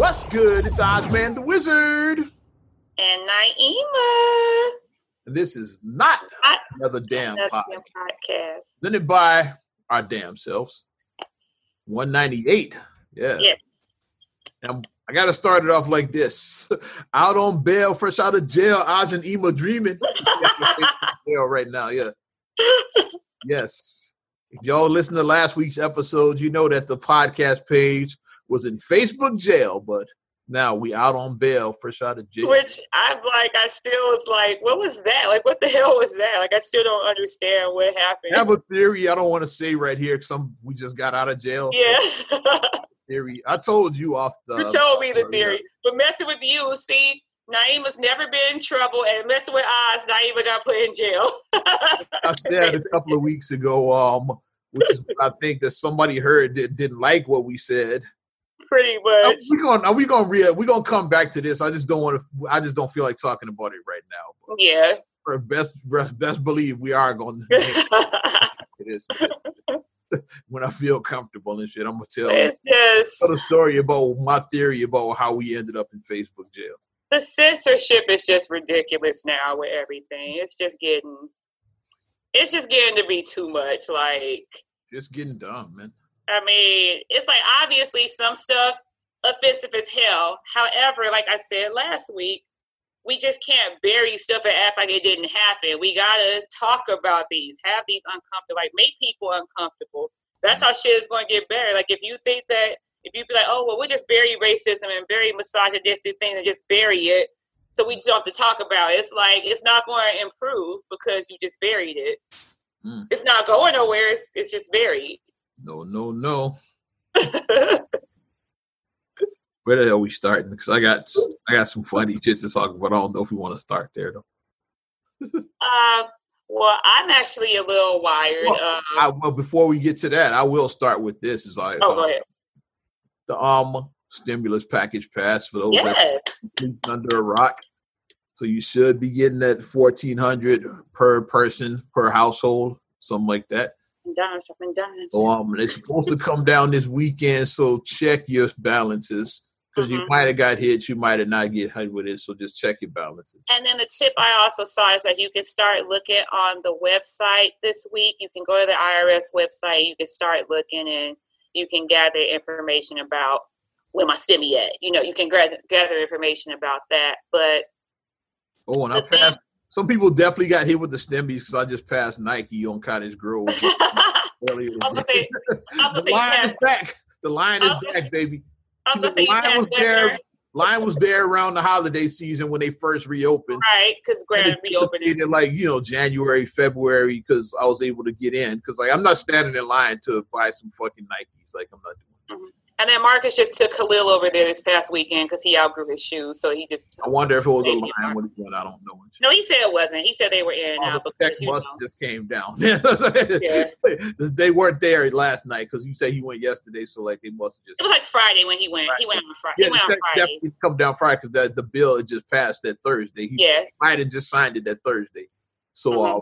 What's good? It's Ozman the Wizard. And Naima. And this is not I- another damn Another pod. damn podcast. Then it by our damn selves. 198. Yeah. Yes. Now, I got to start it off like this. out on bail, fresh out of jail, Oz and Ema dreaming. jail right now, yeah. Yes. If y'all listen to last week's episode, you know that the podcast page was in Facebook jail, but now we out on bail, fresh out of jail. Which I'm like, I still was like, what was that? Like, what the hell was that? Like, I still don't understand what happened. I have a theory I don't want to say right here because we just got out of jail. yeah. Theory. I told you off the. you told me the yeah. theory. But messing with you, see, Naima's never been in trouble, and messing with Oz, Naima got put in jail. I said a couple of weeks ago, um, which is what I think that somebody heard that didn't like what we said. Pretty much. we going? Are we gonna Re- we going to come back to this. I just don't want to. I just don't feel like talking about it right now. Yeah. for best, best believe we are going to this when I feel comfortable and shit. I'm gonna tell, just tell the story about my theory about how we ended up in Facebook jail. the censorship is just ridiculous now with everything. It's just getting it's just getting to be too much. Like, Just getting dumb, man. I mean, it's like obviously some stuff offensive as hell. However, like I said last week, we just can't bury stuff and act like it didn't happen. We gotta talk about these, have these uncomfortable, like make people uncomfortable. That's how shit is going to get buried. Like if you think that, if you be like, oh well, we'll just bury racism and bury misogynistic things and just bury it, so we just don't have to talk about it. It's like it's not going to improve because you just buried it. Mm. It's not going nowhere. It's, it's just buried. No, no, no. Where the hell we starting? Because I got I got some funny shit to talk about. I don't know if we want to start there though. Uh, well, I'm actually a little wired. Well, uh, I, well, before we get to that, I will start with this. Is like oh, go ahead. the um stimulus package passed for those that Yes. sleep under a rock. So you should be getting that fourteen hundred per person per household, something like that. Dimes, dropping dimes. So um, it's supposed to come down this weekend. So check your balances because you Mhm. might have got hit, you might have not get hit with it. So just check your balances. And then the tip I also saw is that you can start looking on the website this week. You can go to the IRS website. You can start looking and you can gather information about where my stimmy at. You know, you can gather, gather information about that. But Oh, and I The thing- passed. Some people definitely got hit with the stimmies because I just passed Nike on Cottage Grove earlier. I was gonna say, I was the say line is back. The line is back, baby. I was gonna say The line was there. Western, Line was there around the holiday season when they first reopened. right? Because Grand reopening. anticipated like you know January, February because I was able to get in because like I'm not standing in line to buy some fucking Nikes. Like I'm not doing. Mm-hmm. And then Marcus just took Khalil over there this past weekend because he outgrew his shoes. So he just I wonder if it was a line when it went. I don't know. no, he said it wasn't. He said they were in and Oh, out the because text you know. just came down. Yeah. they weren't there last night because you say he went yesterday, so like they must have just. It was like Friday when he went. He went on Friday. Yeah, he went on Friday. definitely come down Friday because the the bill had just passed that Thursday. He Yeah, might have just signed it that Thursday. So Mhm. uh,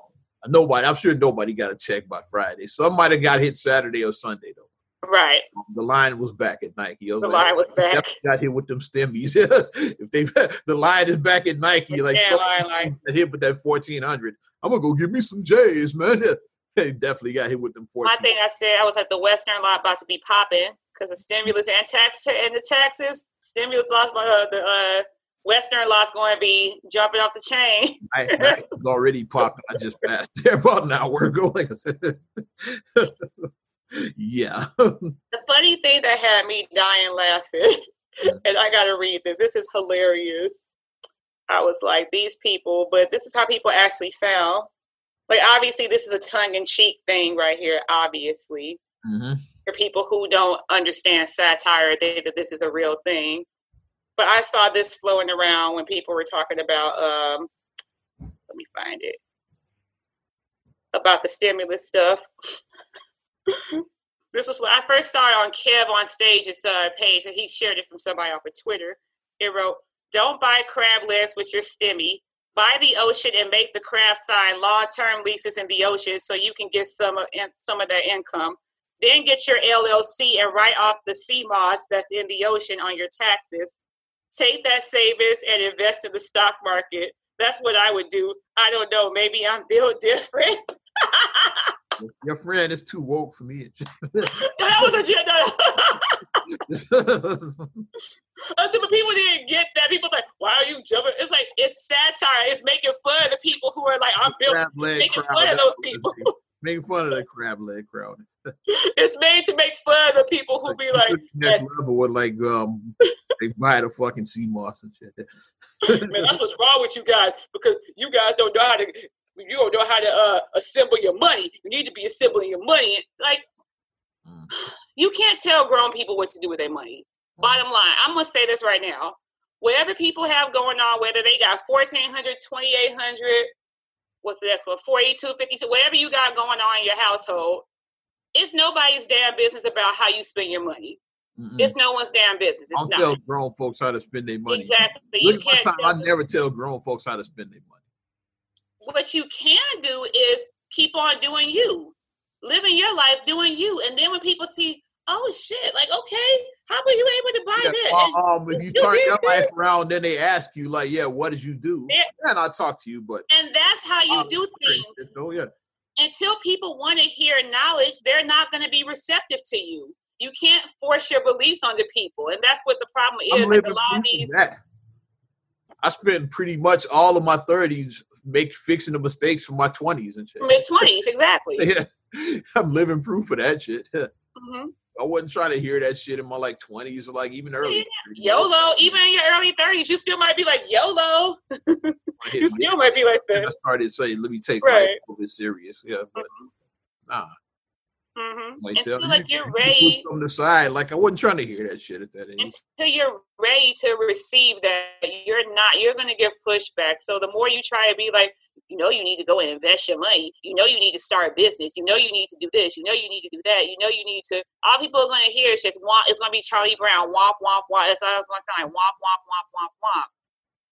nobody, I'm sure nobody got a check by Friday. Some might have got hit Saturday or Sunday though. Right. The line was back at Nike. Was The like, line was "Oh, back." Got hit with them stimmies. if they the line is back at Nike, like Yeah, line, got hit with that fourteen hundred. I'm gonna go give me some J's, man. They definitely got hit with them My thing I said I was at the Western lot about to be popping because the stimulus and tax and the taxes stimulus lots by uh, the uh, Western lot's going to be jumping off the chain. I, I already popped. I just passed there about an hour ago. Like I said, yeah. The funny thing that had me dying laughing, and I got to read this. This is hilarious. I was like, these people, but this is how people actually sound. Like, obviously, this is a tongue in cheek thing right here, obviously. hmm For people who don't understand satire, they that this is a real thing. But I saw this flowing around when people were talking about, um, let me find it, about the stimulus stuff. this was when I first saw it on Kevonstage's uh, page, and he shared it from somebody off of Twitter. It wrote, "Don't buy crab legs with your stimmy. Buy the ocean and make the crab sign long-term leases in the ocean, so you can get some of some of that income. then get your LLC and write off the sea moss that's in the ocean on your taxes. Take that savings and invest in the stock market. That's what I would do. I don't know. Maybe I'm built different. Your friend is too woke for me. that was a I said, but people didn't get that. People's like, why are you jumping? It's like it's satire. It's making fun of the people who are like, I'm built. Making crowd. fun of those people. Making fun of the crab leg crowd. it's made to make fun of people who be like next yes. level with like um they buy the fucking sea moss and shit. Man, that's what's wrong with you guys because you guys don't know how to you don't know how to uh, assemble your money. You need to be assembling your money. Like, mm. you can't tell grown people what to do with their money. Mm. Bottom line, I'm gonna say this right now. Whatever people have going on, whether they got 1400, 2800, what's the next one, 42, 52, whatever you got going on in your household, it's nobody's damn business about how you spend your money. Mm-mm. It's no one's damn business. It's I'll not. tell grown folks how to spend their money. Exactly. Look you can't I never tell grown folks how to spend their money what you can do is keep on doing you, living your life doing you. And then when people see, oh shit, like, okay, how were you able to buy yeah, this? Um, if you, you turn your life around, then they ask you, like, yeah, what did you do? Yeah. And I talk to you, but and that's how you do things. Oh yeah. Until people want to hear knowledge, they're not going to be receptive to you. You can't force your beliefs onto people, and that's what the problem is. Like a lot of these. That. I spent pretty much all of my thirties make fixing the mistakes from my twenties and shit. Mid twenties, exactly. yeah, I'm living proof of that shit. Mm-hmm. I wasn't trying to hear that shit in my like twenties or like even early. Yeah. YOLO, even in your early thirties, you still might be like YOLO. you still might be like that. I started saying, "Let me take right. life a bit serious." Yeah, but mm-hmm. nah. Mm-hmm. Until like you're ready from the side, like I wasn't trying to hear that shit at that age. Until you're ready to receive that, you're not. You're going to give pushback. So the more you try to be like, you know, you need to go and invest your money. You know, you need to start a business. You know, you need to do this. You know, you need to do that. You know, you need to. All people are going to hear is just womp. It's going to be Charlie Brown. Womp womp womp. That's all it's to sound like. Womp womp womp womp womp.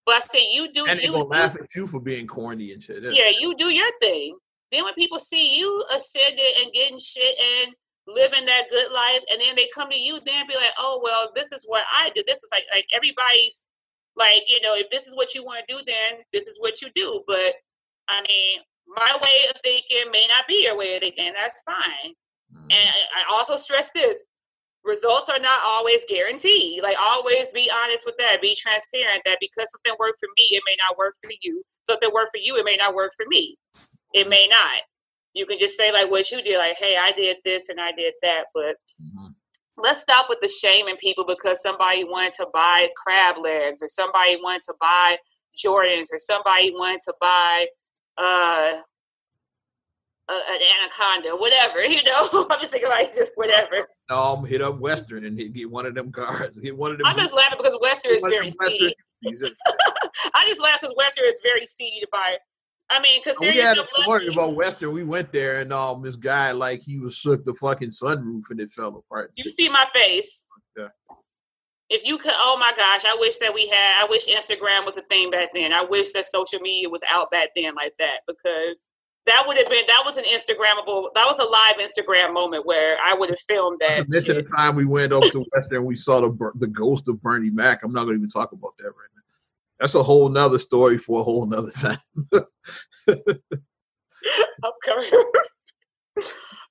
But I say you do. And they gonna laugh at you for being corny and shit. Yeah, you do your thing. Then when people see you ascending and getting shit and living that good life, and then they come to you, then be like, oh well, this is what I do. This is like like everybody's like, you know, if this is what you want to do, then this is what you do. But I mean, my way of thinking may not be your way of thinking. That's fine. Mm-hmm. And I also stress this: results are not always guaranteed. Like always be honest with that. Be transparent that because something worked for me, it may not work for you. Something worked for you, it may not work for me it may not. You can just say like what you did, like, hey, I did this and I did that, but mm-hmm. let's stop with the shaming people because somebody wanted to buy crab legs or somebody wanted to buy Jordans or somebody wanted to buy uh an anaconda, whatever, you know. I'm just thinking like just whatever. Um, hit up Western and he get one of them cars. Get one of them. I'm just laughing because Western is very seedy. I just laugh because Western is very seedy to buy I mean, because we had a story about Western. We went there, and um, this guy like he was shook the fucking sunroof, and it fell apart. You see my face. Yeah. If you could, oh my gosh, I wish that we had. I wish Instagram was a thing back then. I wish that social media was out back then like that because that would have been that was an Instagrammable. That was a live Instagram moment where I would have filmed that. To mention the time we went up to Western, we saw the the ghost of Bernie Mac. I'm not going to even talk about that right now that's a whole nother story for a whole nother time. I'm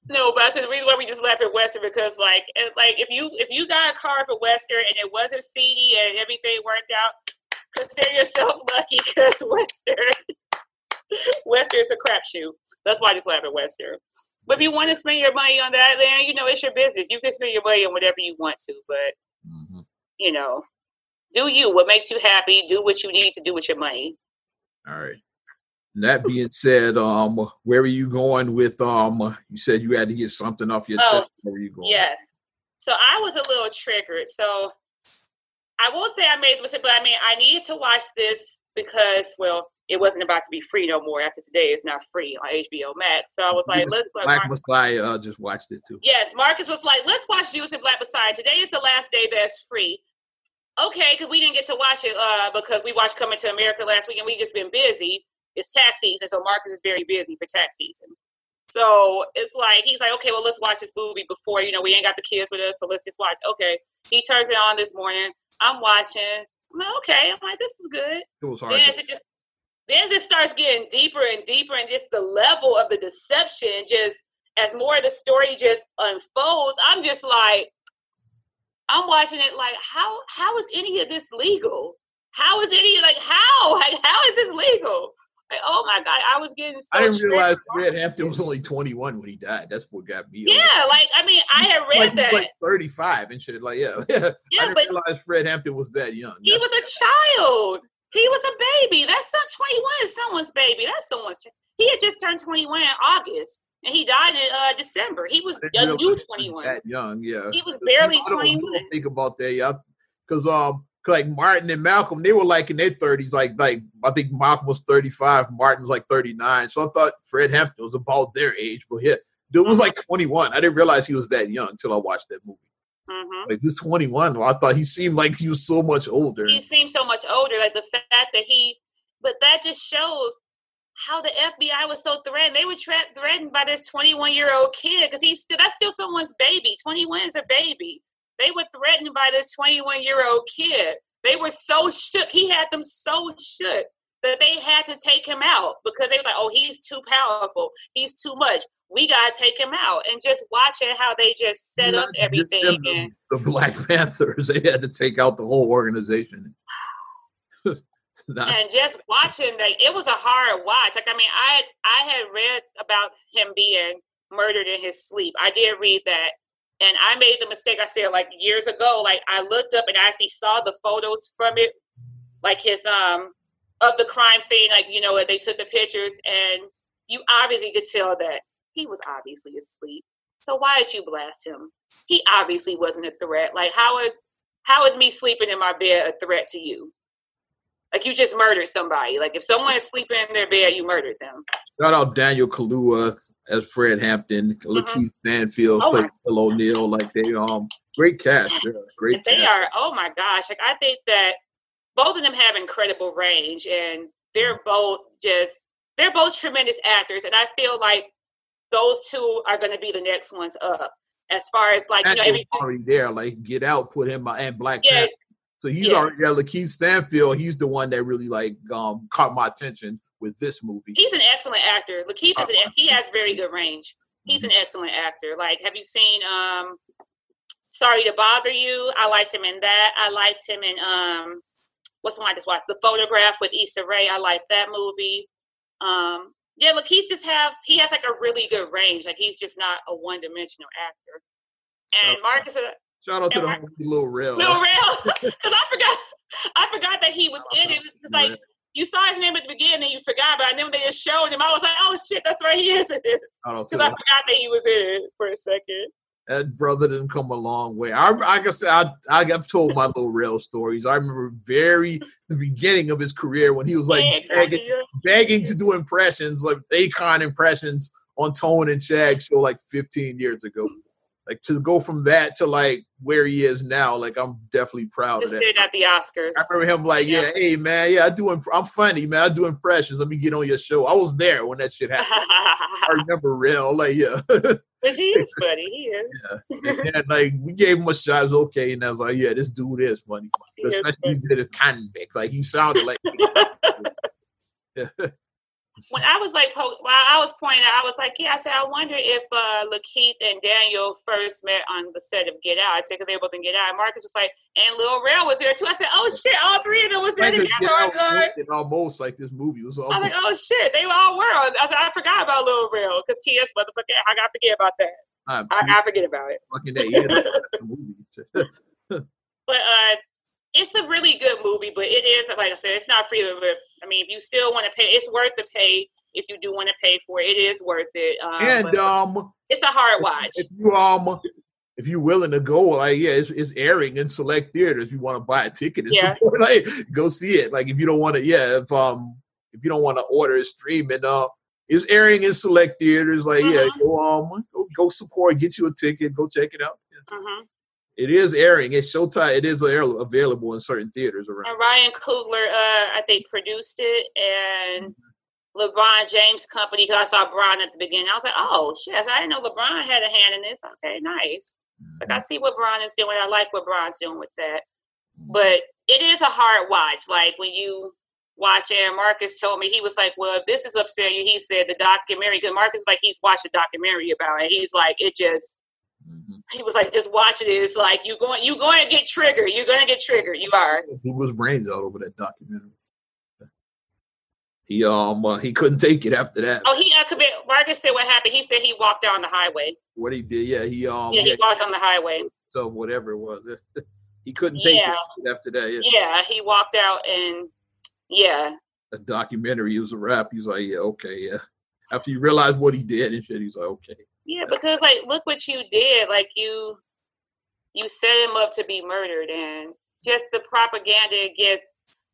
no, but I said the reason why we just left at Western because like like if you if you got a car for Western and it wasn't seedy and everything worked out, consider yourself lucky because Western Western is a crapshoot. That's why I just laugh at Western. But if you want to spend your money on that, then you know it's your business. You can spend your money on whatever you want to, but mm-hmm. you know do you. What makes you happy? Do what you need to do with your money. All right. that being said, um, where are you going with um? You said you had to get something off your oh, chest. Where are you going? Yes. So I was a little triggered. So I won't say I made the mistake, but I mean I needed to watch this because, well, it wasn't about to be free no more. After today, it's not free on HBO Max. So I was like, let's. Black Messiah uh, just watched it too. Yes, Marcus was like, let's watch Judas and Black Messiah. Today is the last day that's free okay, because we didn't get to watch it uh, because we watched Coming to America last week and we just been busy. It's tax season, so Marcus is very busy for tax season. So it's like he's like, okay, well, let's watch this movie before you know we ain't got the kids with us, so let's just watch. Okay, he turns it on this morning. I'm watching. I'm like, okay. I'm like, this is good. It was hard. Then as it just then it starts getting deeper and deeper, and just the level of the deception, just as more of the story just unfolds, I'm just like, I'm watching it like, how how is any of this legal? How is any like how like how is this legal? Like, oh my god, I was getting so I didn't realize Fred Hampton was only 21 when he died. That's what got me. Yeah, like I mean, I had read like, that. Like 35 and shit. Like, yeah, yeah. I didn't but- realize Fred Hampton was that young. he That's- was a child. He was a baby. That's not 21 is someone's baby. That's someone's child. He had just turned 21 in August. And he died in uh, December. He was a new 21. That young, yeah. He was barely I don't- I don't 21. Think about that, yeah. Because um, 'cause like Martin and Malcolm, they were like in their thirties. Like like I think Malcolm was thirty five, Martin was like thirty nine. So I thought Fred Hampton was about their age, but yeah, dude was like twenty one. I didn't realize he was that young until I watched that movie. hmm Like he was twenty one. I thought he seemed like he was so much older. He seemed so much older. Like the fact that he, but that just shows how the FBI was so threatened. They were tra- threatened by this 21 year old kid because he's still that's still someone's baby. 21 is a baby. They were threatened by this 21 year old kid. They were so shook. He had them so shook that they had to take him out because they were like, "Oh, he's too powerful. He's too much. We gotta take him out." And just watching how they just set up Not everything. The, the Black Panthers, they had to take out the whole organization. Not- and just watching like it was a hard watch. Like i mean i i had read about him being murdered in his sleep. I did read that. And i made the mistake i said like years ago like i looked up and i actually saw the photos from it like his um of the crime scene like you know they took the pictures. And you obviously could tell that he was obviously asleep. So why did you blast him? He obviously wasn't a threat. Like how is how is me sleeping in my bed a threat to you like you just murdered somebody. Like if someone is sleeping in their bed, you murdered them. Shout out Daniel Kaluuya as Fred Hampton, Lakeith Stanfield, Mm-hmm. Oh, played my- Bill O'Neal. Like they um great cast. Yeah, great. They cast. are. Oh my gosh! Like I think that both of them have incredible range, and they're both just they're both tremendous actors, and I feel like those two are going to be the next ones up. As far as like you know, every, already there. Like Get Out put him and Black yeah, Panther. So he's yeah. already there. Lakeith Stanfield, he's the one that really like um caught my attention with this movie. he's an excellent actor. Lakeith is an, he has very good range. He's an excellent actor. Like, have you seen um Sorry to Bother You? I liked him in that. I liked him in um what's the one I just watched? The Photograph with Issa Rae. I like that movie. Um yeah, Lakeith just has he has like a really good range. Like he's just not a one dimensional actor. And. Marcus uh, Shout out to the Yeah. homie Lil Rel. Lil Rel, because I forgot I forgot that he was in it. It's like you saw his name at the beginning and you forgot about it. And then when they just showed him, I was like, oh shit, that's right, he is in it. Shout out to Because I forgot that he was in it for a second. that brother didn't come a long way. I, like I said, I, I got told my Lil Rel stories. I remember very the beginning of his career when he was like Yeah, begging, yeah. begging to do impressions, like Akon impressions on Tone and Shag show like 15 years ago. Like to go from that to like where he is now, like I'm definitely proud Just of that. at the Oscars. I remember him like, yeah, Yeah. hey man, yeah, I do. Imp- I'm funny, man. I do impressions. Let me get on your show. I was there when that shit happened. I remember real, like yeah. but he is funny. He is. and like we gave him a shot, it was okay, and I was like, yeah, this dude is funny. He is funny. he did a convict, like he sounded like. yeah. When I was like, while I was pointing out, I was like, yeah, I said, I wonder if uh, Lakeith and Daniel first met on the set of Get Out. I said, because they were both in Get Out. And Marcus was like, and Lil Rel was there too. I said, oh shit, all three of them was there together. Get Out God. almost like this movie was all. I was like, oh shit, they all were. I said, I forgot about Lil Rel because T.S. motherfucker, I gotta forget about that. I, I forget about it. fucking that, yeah, that's the movie. But uh, it's a really good movie, but it is like I said, it's not free. I mean, if you still want to pay, it's worth the pay. If you do want to pay for it, it is worth it. Um, and um, it's a hard watch. if you um, if you're willing to go, like yeah, it's, it's airing in select theaters. If you want to buy a ticket and Yeah. support, like go see it. Like if you don't want to, yeah, if um, if you don't want to order it streaming, uh, it's airing in select theaters. Like yeah, Mhm. go um, go, go support, get you a ticket, go check it out. hmm It is airing. It's Showtime. It is available in certain theaters around. And Ryan Coogler, uh, I think, produced it, and LeBron James company because I saw Bron at the beginning. I was like, oh shit, I didn't know LeBron had a hand in this. Okay, nice. Like I see what Bron is doing. I like what Bron's doing with that. But it is a hard watch. Like when you watch it, and Marcus told me he was like, "Well, if this is upsetting you," he said the documentary because Marcus like he's watched a documentary about it. He's like, it just. Mm-hmm. He was like, just watching it. It's like you going, you going to get triggered. You're going to get triggered. You are. He was brains out over that documentary. He um uh, he couldn't take it after that. Oh, he uh, commit. Marcus said what happened. He said he walked down the highway. What he did, yeah, he um yeah, he walked on the highway. So whatever it was, he couldn't take yeah. it after that. Yeah. yeah, he walked out and yeah. A documentary was a wrap. He's like, yeah, okay, yeah. After you realize what he did and shit, he's like, okay. Yeah, because like, look what you did. Like you, you set him up to be murdered, and just the propaganda against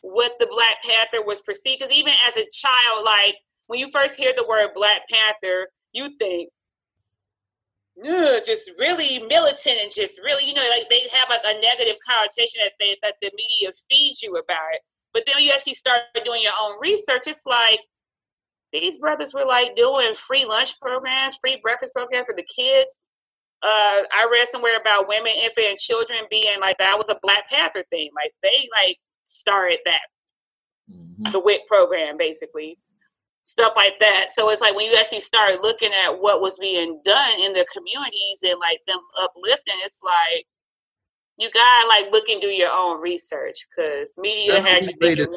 what the Black Panther was perceived. Because even as a child, like when you first hear the word Black Panther, you think, just really militant and just really, you know, like they have like a negative connotation that they that the media feeds you about it. But then you actually start doing your own research. It's like these brothers were like doing free lunch programs, free breakfast programs for the kids. Uh, I read somewhere about women, infant, and children being like that was a Black Panther thing. Like they like started that, mm-hmm. the WIC program, basically stuff like that. So it's like when you actually start looking at what was being done in the communities and like them uplifting, it's like you gotta like look and do your own research because media has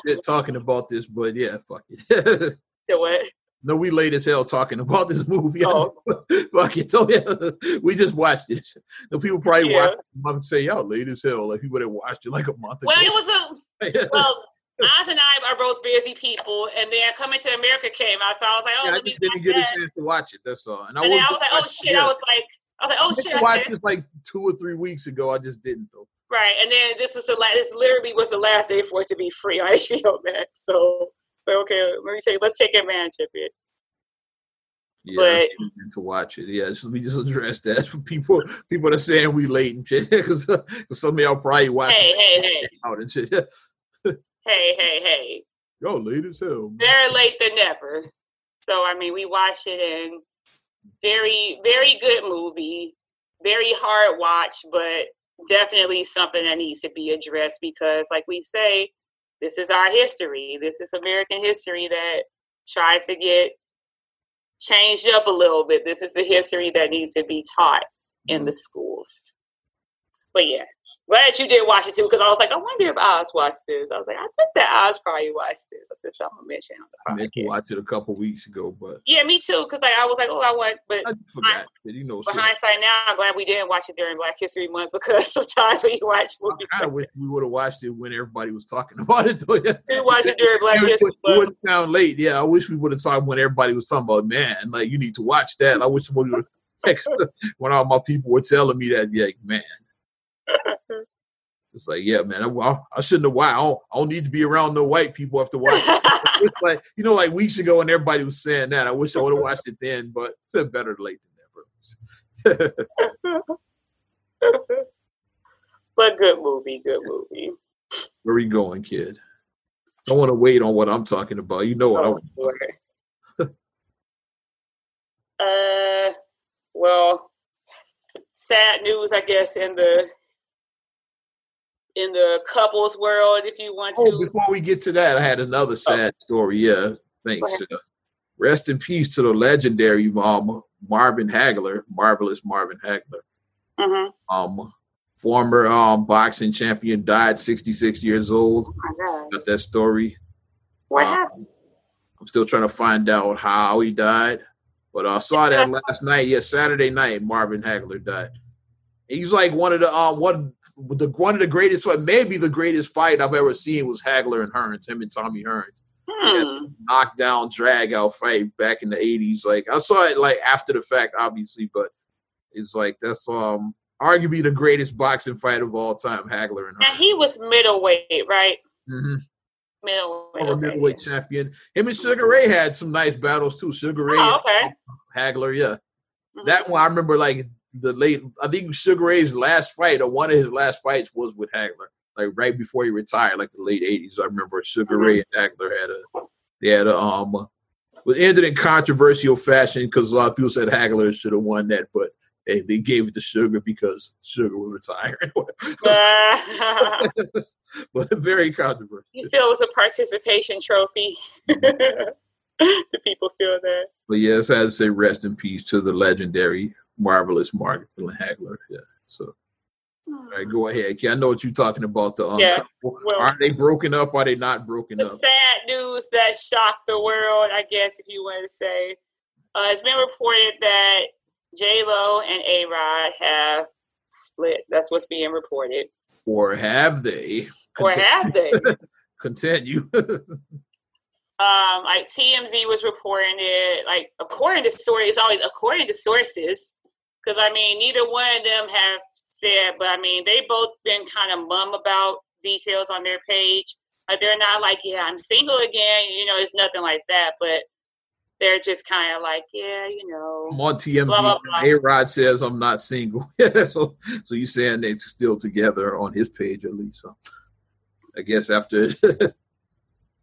you talking about this, but yeah, fuck it. to what? No, we late as hell talking about this movie. Oh. fuck it. Oh. We just watched it. The people probably yeah. watched it say, y'all late as hell. Like people that watched it like a month ago. Well, it was a well, Oz and I are both busy people, and then Coming to America came out, so I was like, "Oh, yeah, let me didn't get that. a chance to watch it. That's all." And I, and I was like, "Oh shit!" I was like, "I was like, oh I shit!" I watched it like two or three weeks ago. I just didn't though. Right, and then this was the last. This literally was the last day for it to be free on HBO Max. So, but okay, let me say, let's take advantage of it. Yeah, but, to watch it. Yeah, so we just address that for people. People are saying we late and shit because uh, some of y'all probably watching hey, hey, hey. out and shit. hey, hey, hey. Y'all late as hell. Better late than never. So I mean, we watched it and very, very good movie. Very hard watch, but definitely something that needs to be addressed because, like we say, this is our history. This is American history that tries to get changed up a little bit. This is the history that needs to be taught in the schools. But yeah, glad you did watch it too, because I was like, I wonder if Oz watched this. I was like, I think that Oz probably watched this. I just something mention on the podcast. I meant watch it a couple weeks ago, but yeah, me too. Because like, I was like, oh, I want, but I forgot. I, you know, but hindsight now, I'm glad we didn't watch it during Black History Month because sometimes when you watch movies, I wish we would have watched it when everybody was talking about it. Though, yeah. We watched it during Black History Month. It sound late. Yeah, I wish we would have saw it when everybody was talking about. Man, like you need to watch that. I wish we would have. when all my people were telling me that, yeah, man, it's like, yeah, man, I, I shouldn't have. Why I don't, I don't need to be around no white people after watching. it's like you know, like weeks ago, and everybody was saying that. I wish I would have watched it then, but it's better late than never. but good movie, good movie. Where are you going, kid? I want to wait on what I'm talking about. You know what oh, I want. uh, well, sad news, I guess, in the in the couples world if you want oh, to. before we get to that, I had another oh. sad oh. story. Yeah, thanks. Uh, rest in peace to the legendary um, Marvin Hagler, marvelous Marvin Hagler. Mm-hmm. Um, former um, boxing champion died 66 years old. Oh Got that story. What um, happened? I'm still trying to find out how he died, but I saw that last night. Yeah, Saturday night, Marvin Hagler died. He's like one of the um one the one of the greatest, maybe the greatest fight I've ever seen was Hagler and Hearns, him and Tommy Hearns. Hmm. Knockdown, drag out fight back in the '80s. Like I saw it like after the fact, obviously, but it's like that's um arguably the greatest boxing fight of all time, Hagler and Hearns. And he was middleweight, right? Mm-hmm. Middleweight, okay. middleweight champion. Him and Sugar Ray had some nice battles too. Sugar Ray, oh, okay. Hagler, yeah. Mm-hmm. That one I remember like the late I think Sugar Ray's last fight or one of his last fights was with Hagler, like right before he retired, like the late eighties. I remember Sugar Ray and Hagler had a they had a um was ended in controversial fashion because a lot of people said Hagler should have won that, but they, they gave it to Sugar because Sugar was retiring. but very controversial. You feel it was a participation trophy. Do people feel that? But yes, I had to say rest in peace to the legendary, marvelous Marvin Hagler. Yeah. So all right, go ahead. I know what you're talking about. The um, yeah. Well, are they broken up? Are they not broken the up? Sad news that shocked the world. I guess if you want to say, uh, it's been reported that J Lo and A Rod have split. That's what's being reported. Or have they? Or have they? Continue. um, like TMZ was reporting it. Like according to stories, it's always according to sources. Because I mean, neither one of them have said, but I mean, they both been kind of mum about details on their page. Like they're not like, yeah, I'm single again. You know, it's nothing like that. But they're just kind of like, yeah, you know. I'm on TMZ. A Rod says I'm not single. so, so you saying they're still together on his page at least? So I guess after.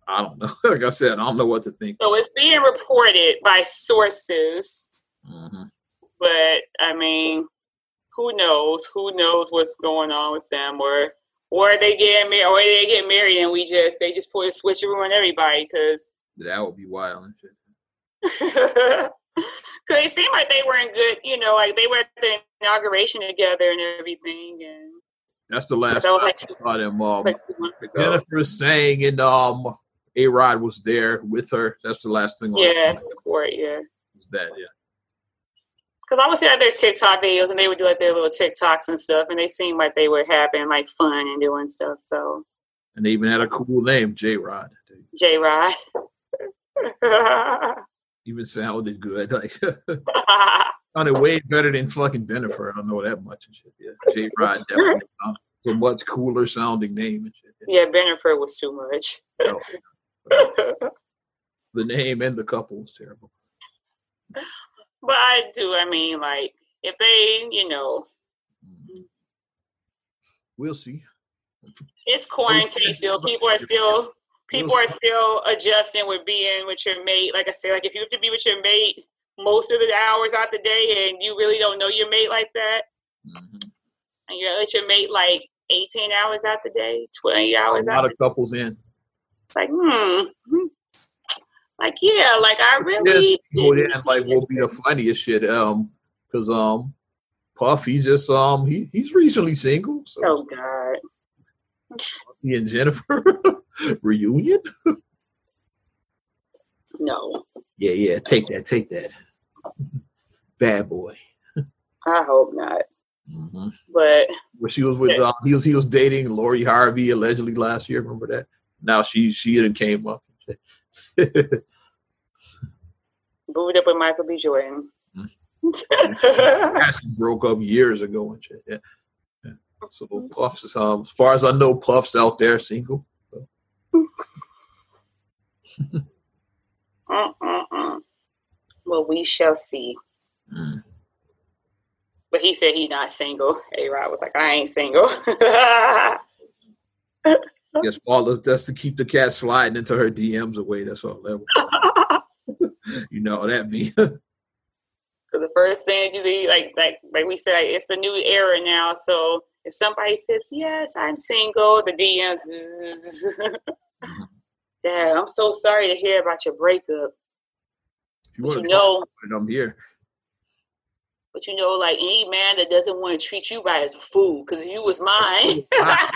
I don't know. Like I said, I don't know what to think. So it's being reported by sources. Mm-hmm. But I mean, who knows? Who knows what's going on with them, or or they get married, or they get married, and we just they just put a switcheroo on everybody because that would be wild and shit. Because it seemed like they were in good, you know, like they were at the inauguration together and everything, and that's the last that was like I saw them. Um, like Jennifer saying, and um, A Rod was there with her. That's the last thing. Yeah, support. Yeah, that yeah because I would see like their TikTok videos and they would do like their little TikToks and stuff, and they seemed like they were having like fun and doing stuff. So, and they even had a cool name, J Rod. J Rod. even sounded good, like sounded way better than fucking Bennifer. I don't know that much and shit. Yeah, J Rod definitely a much cooler sounding name and shit. Yeah, Bennifer was too much. Oh, the name and the couple was terrible. But I do. I mean, like if they, you know, we'll see. It's quarantine still. People are still people are still adjusting with being with your mate. Like I said, like if you have to be with your mate most of the hours out the day, and you really don't know your mate like that, mm-hmm. and you're with your mate like 18 hours out the day, 20 hours. Out. A lot of couples in. It's like, hmm, like yeah, like I really well, yeah, like will be the funniest shit. Um, because um, Puff, he's just um, he he's recently single. So. Oh God. He and Jennifer reunion. no. Yeah, yeah. Take that. Take that. Bad boy. I hope not. Mm-hmm. But where she was with, uh, he was he was dating Lori Harvey allegedly last year. Remember that? Now she she even came up. Booed up with Michael B. Jordan. Actually broke up years ago and shit. Yeah. yeah. So Puff's, um, as far as I know, Puff's out there single. So. well, we shall see. Mm. But he said he's not single. A Rod was like, I ain't single. Yes, all that's to keep the cat sliding into her DMs away. That's all that was. you know what that means. so the first thing you do, like like like we said, it's the new era now. So if somebody says yes, I'm single, the DMs. mm-hmm. Dad, I'm so sorry to hear about your breakup. If you, you know, I'm here. But you know, like any man that doesn't want to treat you right as a fool, because you was mine.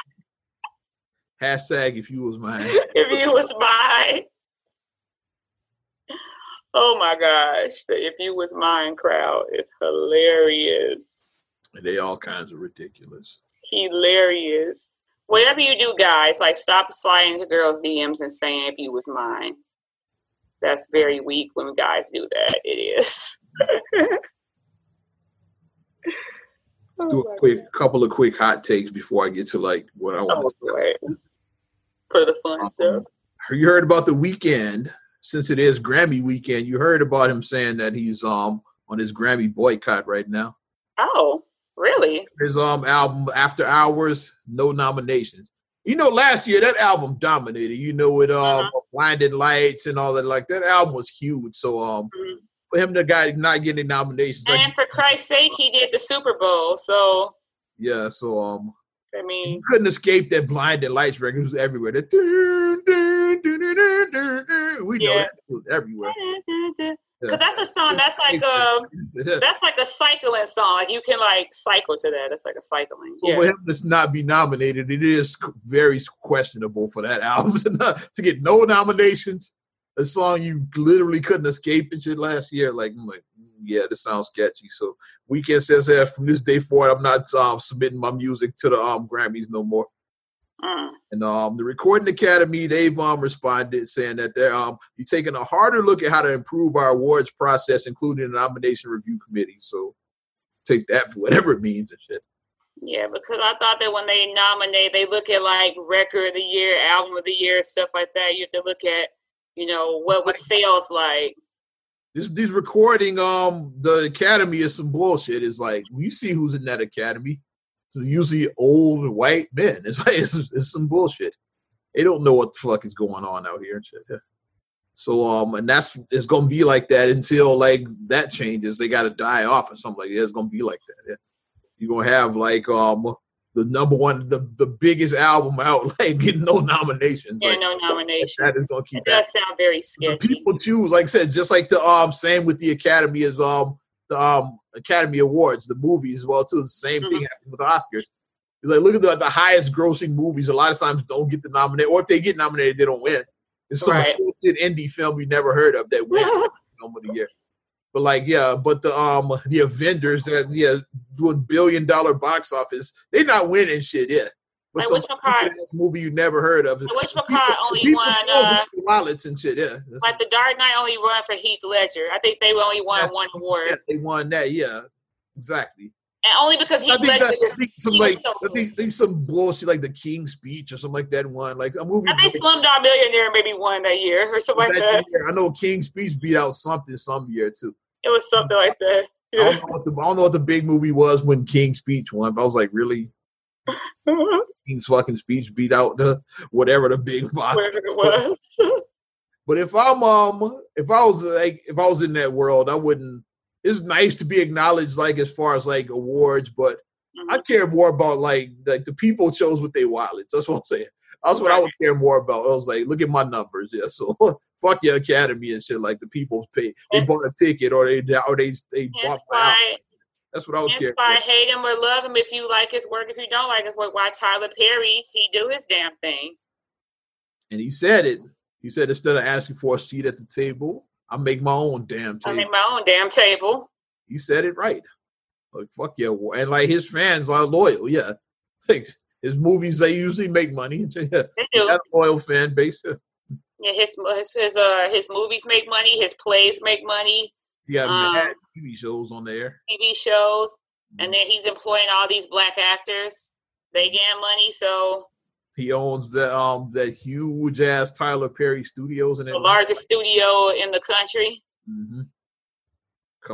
Hashtag if you was mine. if you was mine. Oh my gosh. The if you was mine crowd is hilarious. They all kinds of ridiculous. Hilarious. Whatever you do, guys, like stop sliding to girls' DMs and saying if you was mine. That's very weak when guys do that. It is. do a oh quick couple of quick hot takes before I get to like what I want oh, to for the fun um, stuff. You heard about the Weeknd, since it is Grammy weekend. You heard about him saying that he's um on his Grammy boycott right now. Oh, really? His um album After Hours, no nominations. You know, last year that album dominated. You know, with um Uh-huh. blinding lights and all that. Like that album was huge. So um, Mhm. for him, the guy not getting any nominations, like And for Christ's sake, he did the Super Bowl. So yeah. So um, I you mean, couldn't escape that blinding lights record. It was everywhere. We know Yeah. that was everywhere. because that's a song that's like a um, that's like a cycling song. Like you can like cycle to that. It's like a cycling. So Yeah. for him to not be nominated, it is very questionable for that album to get no nominations. A song you literally couldn't escape and shit last year. Like, I'm like, mm, yeah, this sounds sketchy. So Weeknd says that from this day forward, I'm not um, submitting my music to the um, Grammys no more. Mm. And um, the Recording Academy, they've um, responded saying that they're um, be taking a harder look at how to improve our awards process, including the nomination review committee. So take that for whatever it means and shit. Yeah, because I thought that when they nominate, they look at like record of the year, album of the year, stuff like that. You have to look at, you know, what was sales like. this these recording um the academy is some bullshit. It's like you see who's in that academy. It's usually old white men. It's like it's, it's some bullshit. They don't know what the fuck is going on out here and shit. So um and that's it's gonna be like that until like that changes. They gotta die off or something like that. It's gonna be like that. Yeah. You're gonna have like um the number one the, the biggest album out like getting no nominations. Yeah, Like, no nominations. that is gonna keep It that does sound very sketchy. people choose, like I said, just like the um same with the Academy as um the um Academy Awards, the movies as well too. The same thing happened with the Oscars. It's like look at the, the highest grossing movies. A lot of times don't get the nominate, or if they get nominated, they don't win. It's some Right. indie film you never heard of that wins film of the year. But like yeah, but the um the Avengers that yeah doing billion dollar box office, they not winning shit. Yeah, but Like, some McCart- movie you never heard of. Which McCart only people won, uh, wallets and shit. Yeah, Like the Dark Knight only won for Heath Ledger. I think they only won Yeah. one award, Yeah, they won that. Yeah, exactly. and only because I Heath think, Ledger just. Some like so I think, think some bullshit like the King's Speech or something like that one. Like a movie. I think Slumdog Millionaire maybe won that year or something like that that. year. I know King's Speech beat out something some year too. It was something like that. I don't, know what the, I don't know what the big movie was when King's Speech won. But I was like, really? King's fucking speech beat out the whatever the big box. Whatever it was. But if I'm um if I was like if I was in that world, I wouldn't. It's nice to be acknowledged, like as far as like awards, but I care more about like like the people chose what they wallets. That's what I'm saying. That's what I would care more about. I was like, look at my numbers, yeah. So fuck your academy and shit. Like the people pay, they bought a ticket or they or they they bought why, That's what I would care. why hate him or love him if you like his work. If you don't like his work, why Tyler Perry he do his damn thing. And he said it. He said instead of asking for a seat at the table, I make my own damn table. I make my own damn table. he said it right. Like fuck yeah, and like his fans are loyal. Yeah, like his movies they usually make money. They he do. got a loyal fan base. Yeah. Yeah, his his his, uh, his movies make money. His plays make money. Got Um, TV shows on there. TV shows, and then he's employing all these black actors. They get money, so He owns the um that huge ass Tyler Perry Studios and the largest studio in the country. Mm-hmm.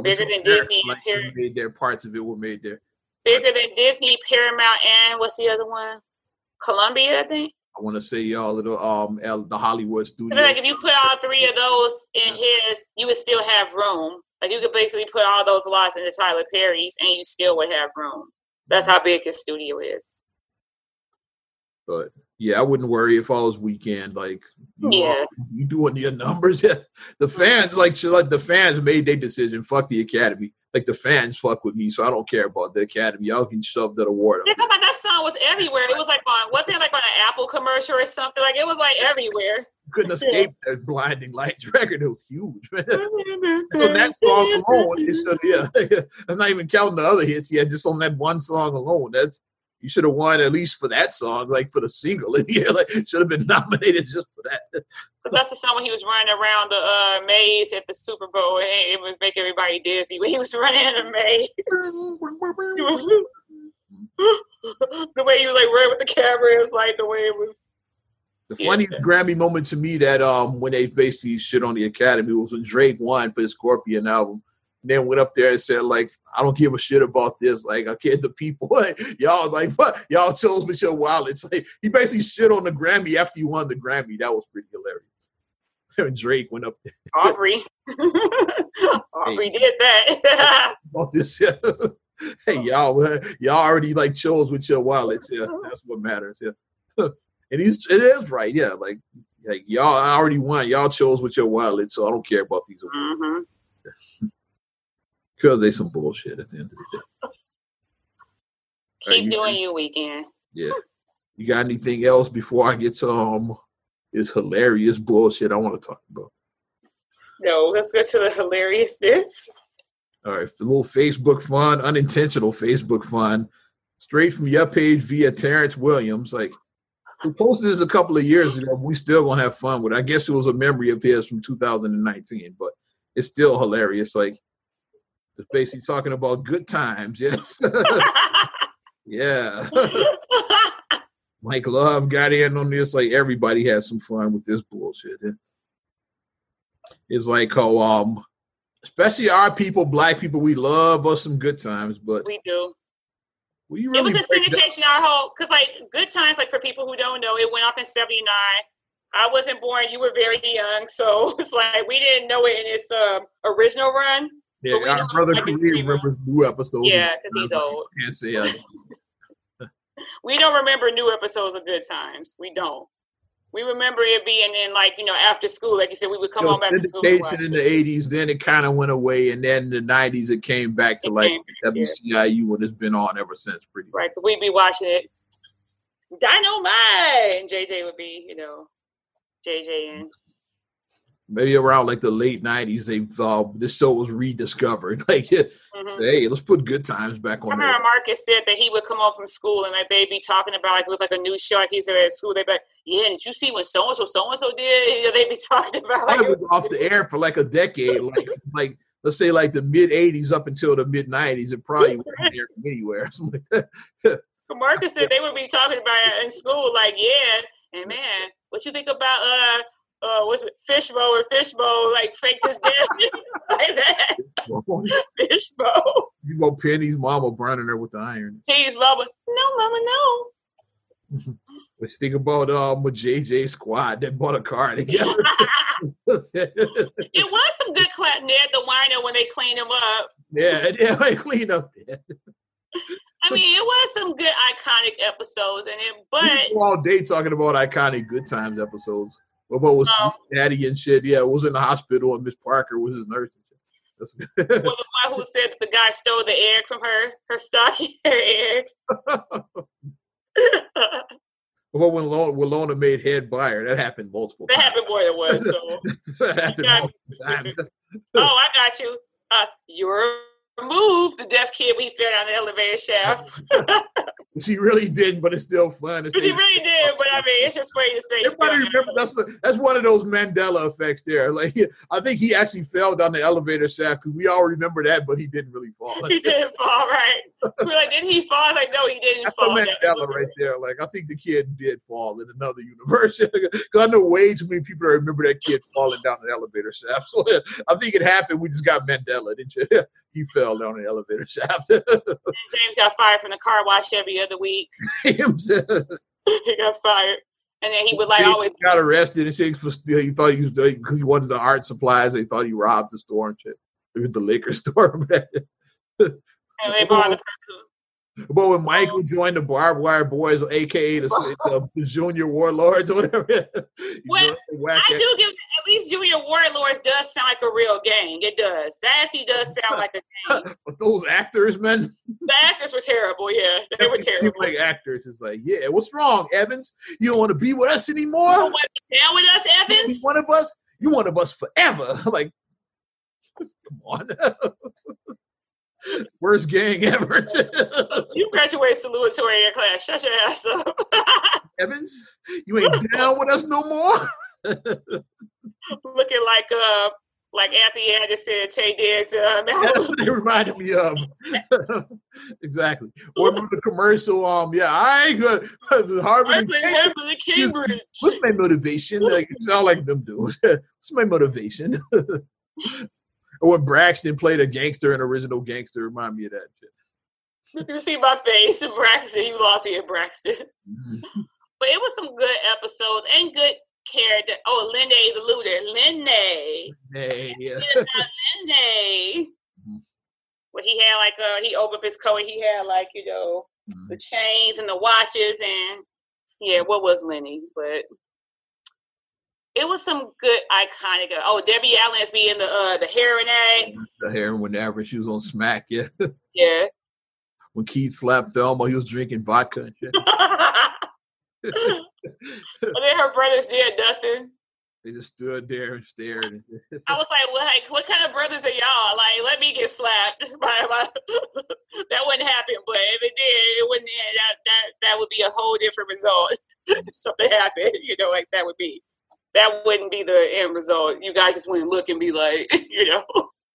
Bigger than Disney, Like Perry. made there. Parts of it were made there. Bigger than Disney, Paramount, and what's the other one? Columbia, I think. I want to say y'all little um the Hollywood studio. like if you put all three of those in his, you would still have room. Like you could basically put all those lots into Tyler Perry's, and you still would have room. That's how big his studio is. But yeah, I wouldn't worry if I was Weeknd. Like you, Yeah. you doing your numbers. The fans like like the fans made their decision. Fuck the academy. Like the fans fuck with me, so I don't care about the academy. Y'all can shove that award. Yeah, come on, that song was everywhere. It was like on, wasn't it like on an Apple commercial or something? Like it was like everywhere. Couldn't escape that blinding lights record. It was huge, man. So that song alone, it should, uh, yeah, that's not even counting the other hits. Yeah, just on that one song alone, that's you should have won at least for that song, like for the single. And yeah, like should have been nominated just for that. that's the song when he was running around the uh, maze at the Super Bowl, and it was making everybody dizzy when he was running in the maze. Was- the way he was like running with the camera is like the way it was. The Yeah. Grammy moment to me that um when they basically shit on the Academy was when Drake won for his Scorpion album. Then went up there and said like, I don't give a shit about this. Like, I care the people. y'all like, what? Y'all chose with your wallets. Like, he basically shit on the Grammy after he won the Grammy. That was pretty hilarious. And Drake went up there. Aubrey. Aubrey hey. did that. about this, yeah. hey, y'all, y'all already like chose with your wallets. Yeah, that's what matters. Yeah, and he's it is right. Yeah, like like y'all I already won. Y'all chose with your wallet, so I don't care about these. Mm-hmm. Because they some bullshit at the end of the day. Keep right, doing your weekend. Yeah. You got anything else before I get to um this hilarious bullshit I want to talk about? No, let's go to the hilariousness. All right, a little Facebook fun, unintentional Facebook fun, straight from your page via Terrence Williams. Like, we posted this a couple of years ago. we still gonna have fun with it. I guess it was a memory of his from 2019, but it's still hilarious. Like, it's basically talking about good times. Yes. yeah. Mike Love got in on this. Like everybody had some fun with this bullshit. It's like how um especially our people, black people, we love us some good times, but we do. We really it was a syndication our whole because like good times, like for people who don't know, it went off in '79. I wasn't born; you were very young, so it's like we didn't know it in its um, original run. Yeah, our brother Kareem remembers new episodes. Yeah, because he's old. Can't say. We don't remember new episodes of Good Times. We don't. We remember it being in like you know after school, like you said, we would come home after school. Syndication in the '80s, then it kind of went away, and then in the '90s it came back to it like WCIU, and it's been on ever since. Pretty right. We'd be watching it. Dynamite, and JJ would be, you know, JJ and maybe around like the late '90s, they uh, this show was rediscovered. Like, mm-hmm. hey, let's put good times back on. I remember Marcus said that he would come home from school and like they'd be talking about like it was like a new show. Like he said at school, they'd be like, "Yeah, did you see what so and so, so and so did?" They'd be talking about. Like, it was off the air for like a decade, like like let's say like the mid '80s up until the mid '90s. It probably wasn't airing anywhere. Marcus said they would be talking about it in school, like, "Yeah, and man, what you think about uh." Uh, what's it, Fishbowl or Fishbowl, like fake this death like that. Fishbowl. You go Penny's mama burning her with the iron. He's mama. No, mama, no. Let's think about um a JJ squad that bought a car together. it was some good clap Ned the Wino when they cleaned him up. Yeah, yeah, they cleaned up. I mean, it was some good iconic episodes, and it but all day talking about iconic good times episodes. What was um, daddy and shit? Yeah, it was in the hospital and Miss Parker was his nurse. well, the one who said the guy stole the egg from her, her stocking, her egg. well, when Lona, when Lona made head buyer, that happened multiple that times. happened more than once. So. that happened multiple times. oh, I got you. Uh, you're removed the deaf kid we fell down the elevator shaft. she really didn't, but it's still fun. To she really did, but I mean, it's just funny to say. Everybody remember that's the, that's one of those Mandela effects there. Like I think he actually fell down the elevator shaft because we all remember that, but he didn't really fall. he didn't fall, right? We're like, did he fall? Like, no, he didn't that's fall. Mandela right there. Like I think the kid did fall in another universe because I know way too many people to remember that kid falling down the elevator shaft. So I think it happened. We just got Mandela, didn't you? He fell down the elevator shaft. James got fired from the car wash every other week. he got fired. And then he would like he always got arrested and shit for. He thought he was doing because he wanted the art supplies. They thought he robbed the store and shit. It was the liquor store. and they bought the but when Michael joined the Barbed Wire Boys, aka the, the Junior Warlords or whatever, well, I do give at least Junior Warlords does sound like a real gang. It does. That actually does sound like a gang. but those actors, man, the actors were terrible. Yeah, they were terrible. Like actors, is like, yeah, what's wrong, Evans? You don't want to be with us anymore. You don't want to be down with us, Evans. You one of us. You one of us forever. like, come on. Worst gang ever. you graduated salutatory in class. Shut your ass up. Evans, you ain't down with us no more. Looking like uh like Anthony Anderson, Taye Diggs. Uh, That's what it reminded me of. exactly. Or the commercial? Um, yeah, I ain't good. Harvard, and Cambridge. Cambridge. What's my motivation? Like, sound like them dudes. What's my motivation? Or when Braxton played a gangster in original gangster, remind me of that shit. You see my face, Braxton. You lost me at Braxton. Mm-hmm. But it was some good episodes and good character. Oh, Linda the Looter. Linda. Hey, yeah. Mhm. Where he had like uh he opened up his coat and he had like, you know, the chains and the watches and yeah, what was Lenny? But it was some good iconic. Oh, Debbie Allen's being the uh the heroin addict. The whenever she was on Smack, yeah. Yeah. when Keith slapped Thelma, he was drinking vodka and shit. then her brothers did nothing. They just stood there and stared. I was like, well, like, what kind of brothers are y'all? Like, let me get slapped. That wouldn't happen. But if it did, it wouldn't. That that that would be a whole different result. if something happened, you know, like that would be. That wouldn't be the end result. You guys just wouldn't look and be like, you know.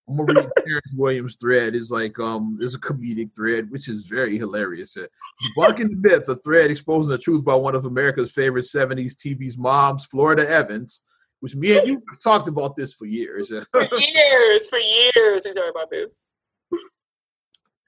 I'm gonna read Terrence Williams' thread. It's like um, it's a comedic thread, which is very hilarious. Debunking the myth, a thread exposing the truth by one of America's favorite '70s TV's moms, Florida Evans, which me and you have talked about this for years. For years, for years, we talked about this.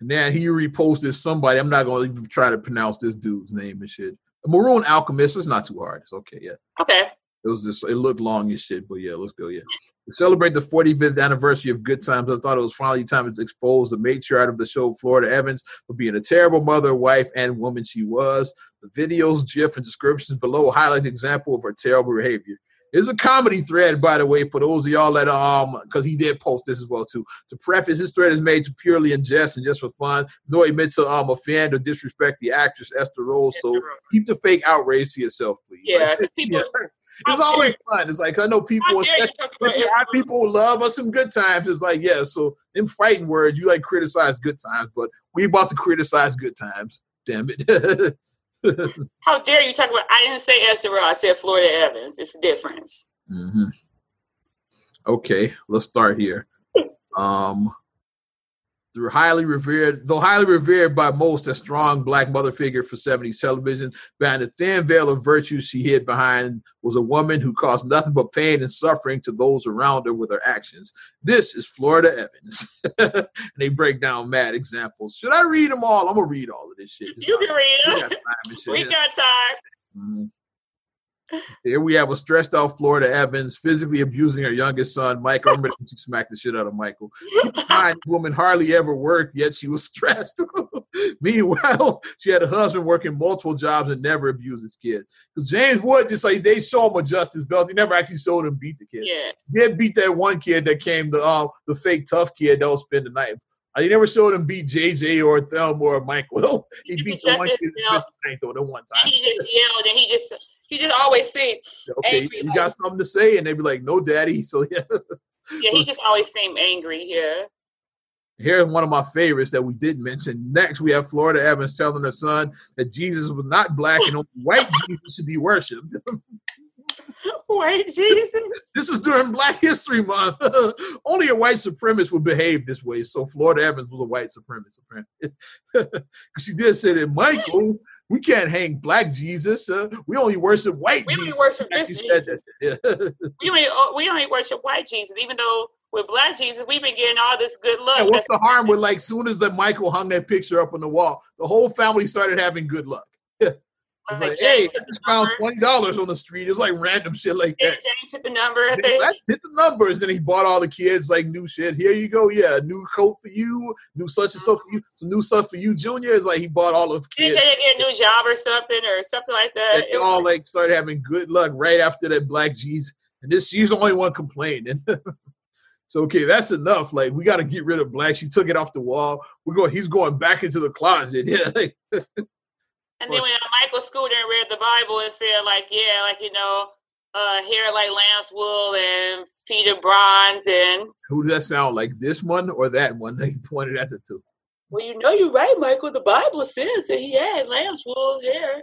And then he reposted somebody. I'm not gonna even try to pronounce this dude's name and shit. Maroon Alchemist. It's not too hard. It's okay. Yeah. Okay. It was just it looked long as shit, but yeah, let's go. Yeah. To celebrate the 45th anniversary of Good Times, I thought it was finally time to expose the matriarch of the show, Florida Evans, for being a terrible mother, wife, and woman she was. The videos, GIF, and descriptions below highlight an example of her terrible behavior. There's a comedy thread, by the way, for those of y'all that um, because he did post this as well too. To preface, this thread is made to purely in jest and just for fun. No he meant to um offend or disrespect the actress Esther Rolle. So keep the fake outrage to yourself, please. Yeah, Like, people. yeah. It's always fun. It's like I know people, How you especially talk about especially our people love us some good times. It's like yeah, so in fighting words, you like criticize good times, but we about to criticize good times. Damn it. How dare you talk about? I didn't say Esther. I said Florida Evans. It's a difference. hmm Okay, let's start here. Um, through highly revered, though highly revered by most, a strong black mother figure for 70s television, behind the thin veil of virtue she hid behind was a woman who caused nothing but pain and suffering to those around her with her actions. This is Florida Evans. and they break down mad examples. Should I read them all? I'm gonna read all of this shit. You can read we it. got time. We got time. Mhm. Here we have a stressed out Florida Evans physically abusing her youngest son, Michael. I'm ready to smack the shit out of Michael. In woman hardly ever worked, yet she was stressed. Meanwhile, she had a husband working multiple jobs and never abused his kids. Because James Wood just like they saw him adjust his belt. He never actually showed him beat the kid. Yeah. He did beat that one kid that came the uh, the fake tough kid that was spend the night. Uh, He never showed him beat JJ or Thelma or Michael. he beat the one kid the night though, the one And time. he just yelled, and he just he just always seemed okay, angry, you like- got something to say, and they'd be like, "No, daddy." So yeah, yeah he just always seemed angry. Yeah. here's one of my favorites that we did mention. Next, we have Florida Evans telling her son that Jesus was not black and only white Jesus should be worshipped. Wait, Jesus. this was during Black History Month. only a white supremacist would behave this way. So Florida Evans was a white supremacist. Because she did say that Michael, we can't hang black Jesus. Uh, we only worship white We Jesus. only worship She Jesus. Yeah. We only oh, we only worship white Jesus, even though with black Jesus we've been getting all this good luck. Yeah, what's That's- the harm with like soon as the Michael hung that picture up on the wall, the whole family started having good luck. Yeah. It's like like, hey, James the found twenty dollars on the street. It was like random shit like that. James hit the number. I think. Hit the numbers. Then he bought all the kids like new shit. Here you go. Yeah, new coat for you, new such and so for you, some new stuff for you, Junior. It's like he bought all of Did kids. they get a new job or something or something like that? And they all like started having good luck right after that black Jesus. And this she's the only one complaining. so okay, that's enough. Like we got to get rid of black. She took it off the wall. We're going. He's going back into the closet. Yeah. Like, And then when Michael Scooter read the Bible and said, like, yeah, like you know, uh, hair like lamb's wool and feet of bronze, and who does that sound like? This one or that one? They pointed at the two. well, you know, you're right, Michael. The Bible says that he had lamb's wool hair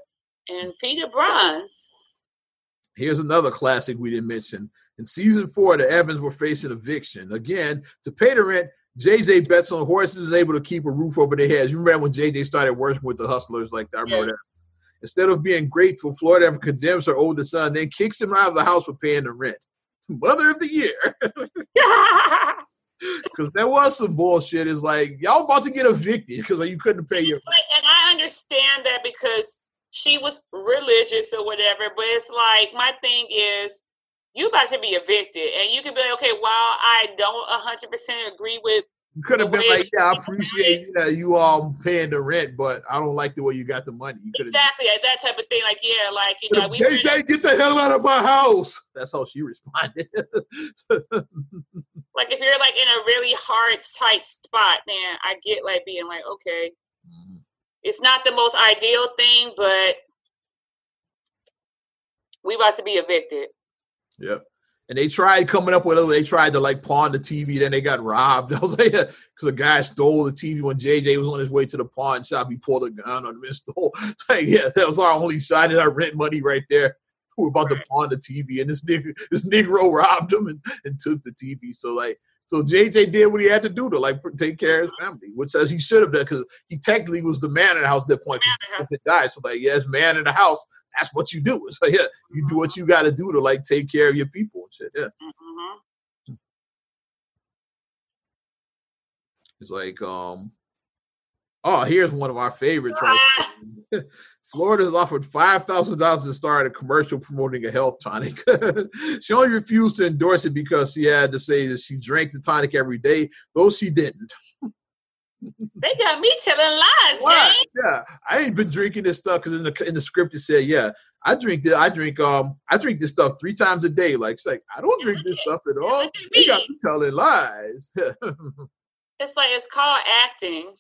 and feet of bronze. Here's another classic we didn't mention. In season four, the Evans were facing eviction. Again, to pay the rent, JJ bets on horses is able to keep a roof over their heads. You remember when JJ started working with the hustlers like that? I remember Yeah. that. Instead of being grateful, Florida Ever condemns her older son, then kicks him out of the house for paying the rent. Mother of the year. Because there was some bullshit. It's like y'all about to get evicted because you couldn't pay your. Like, and I understand that because she was religious or whatever, but it's like my thing is you about to be evicted, and you can be like, okay, while I don't hundred percent agree with you could have been like, yeah, I appreciate that you all paying the rent, but I don't like the way you got the money. You exactly that type of thing. Like, yeah, like you know, we JJ, get the hell out of my house. That's how she responded. like, if you're like in a really hard, tight spot, then I get like being like, okay, mm-hmm. it's not the most ideal thing, but we about to be evicted. Yep and they tried coming up with it. They tried to like pawn the TV, then they got robbed. I was like, because a guy stole the TV when JJ was on his way to the pawn shop. He pulled a gun on him and stole. Like, yeah, that was our only shot of our rent money right there. We were about to pawn the TV, and this nigga, this Negro robbed him and, and took the TV. So like, so JJ did what he had to do to like take care of his family, which says he should have done because he technically was the man in the house at that point. He died. So like, yes, man in the house that's what you do. So yeah, you do what you got to do to like take care of your people and shit. Yeah. Mm-hmm. It's like, um, oh, here's one of our favorites. Right Florida has offered five thousand dollars to start a commercial promoting a health tonic. she only refused to endorse it because she had to say that she drank the tonic every day, though she didn't. They got me telling lies, What? Yeah, I ain't been drinking this stuff because in the in the script it said, yeah, I drink this. I drink um, I drink this stuff three times a day. Like, like I don't drink this stuff at all. They got me telling lies. it's like it's called acting.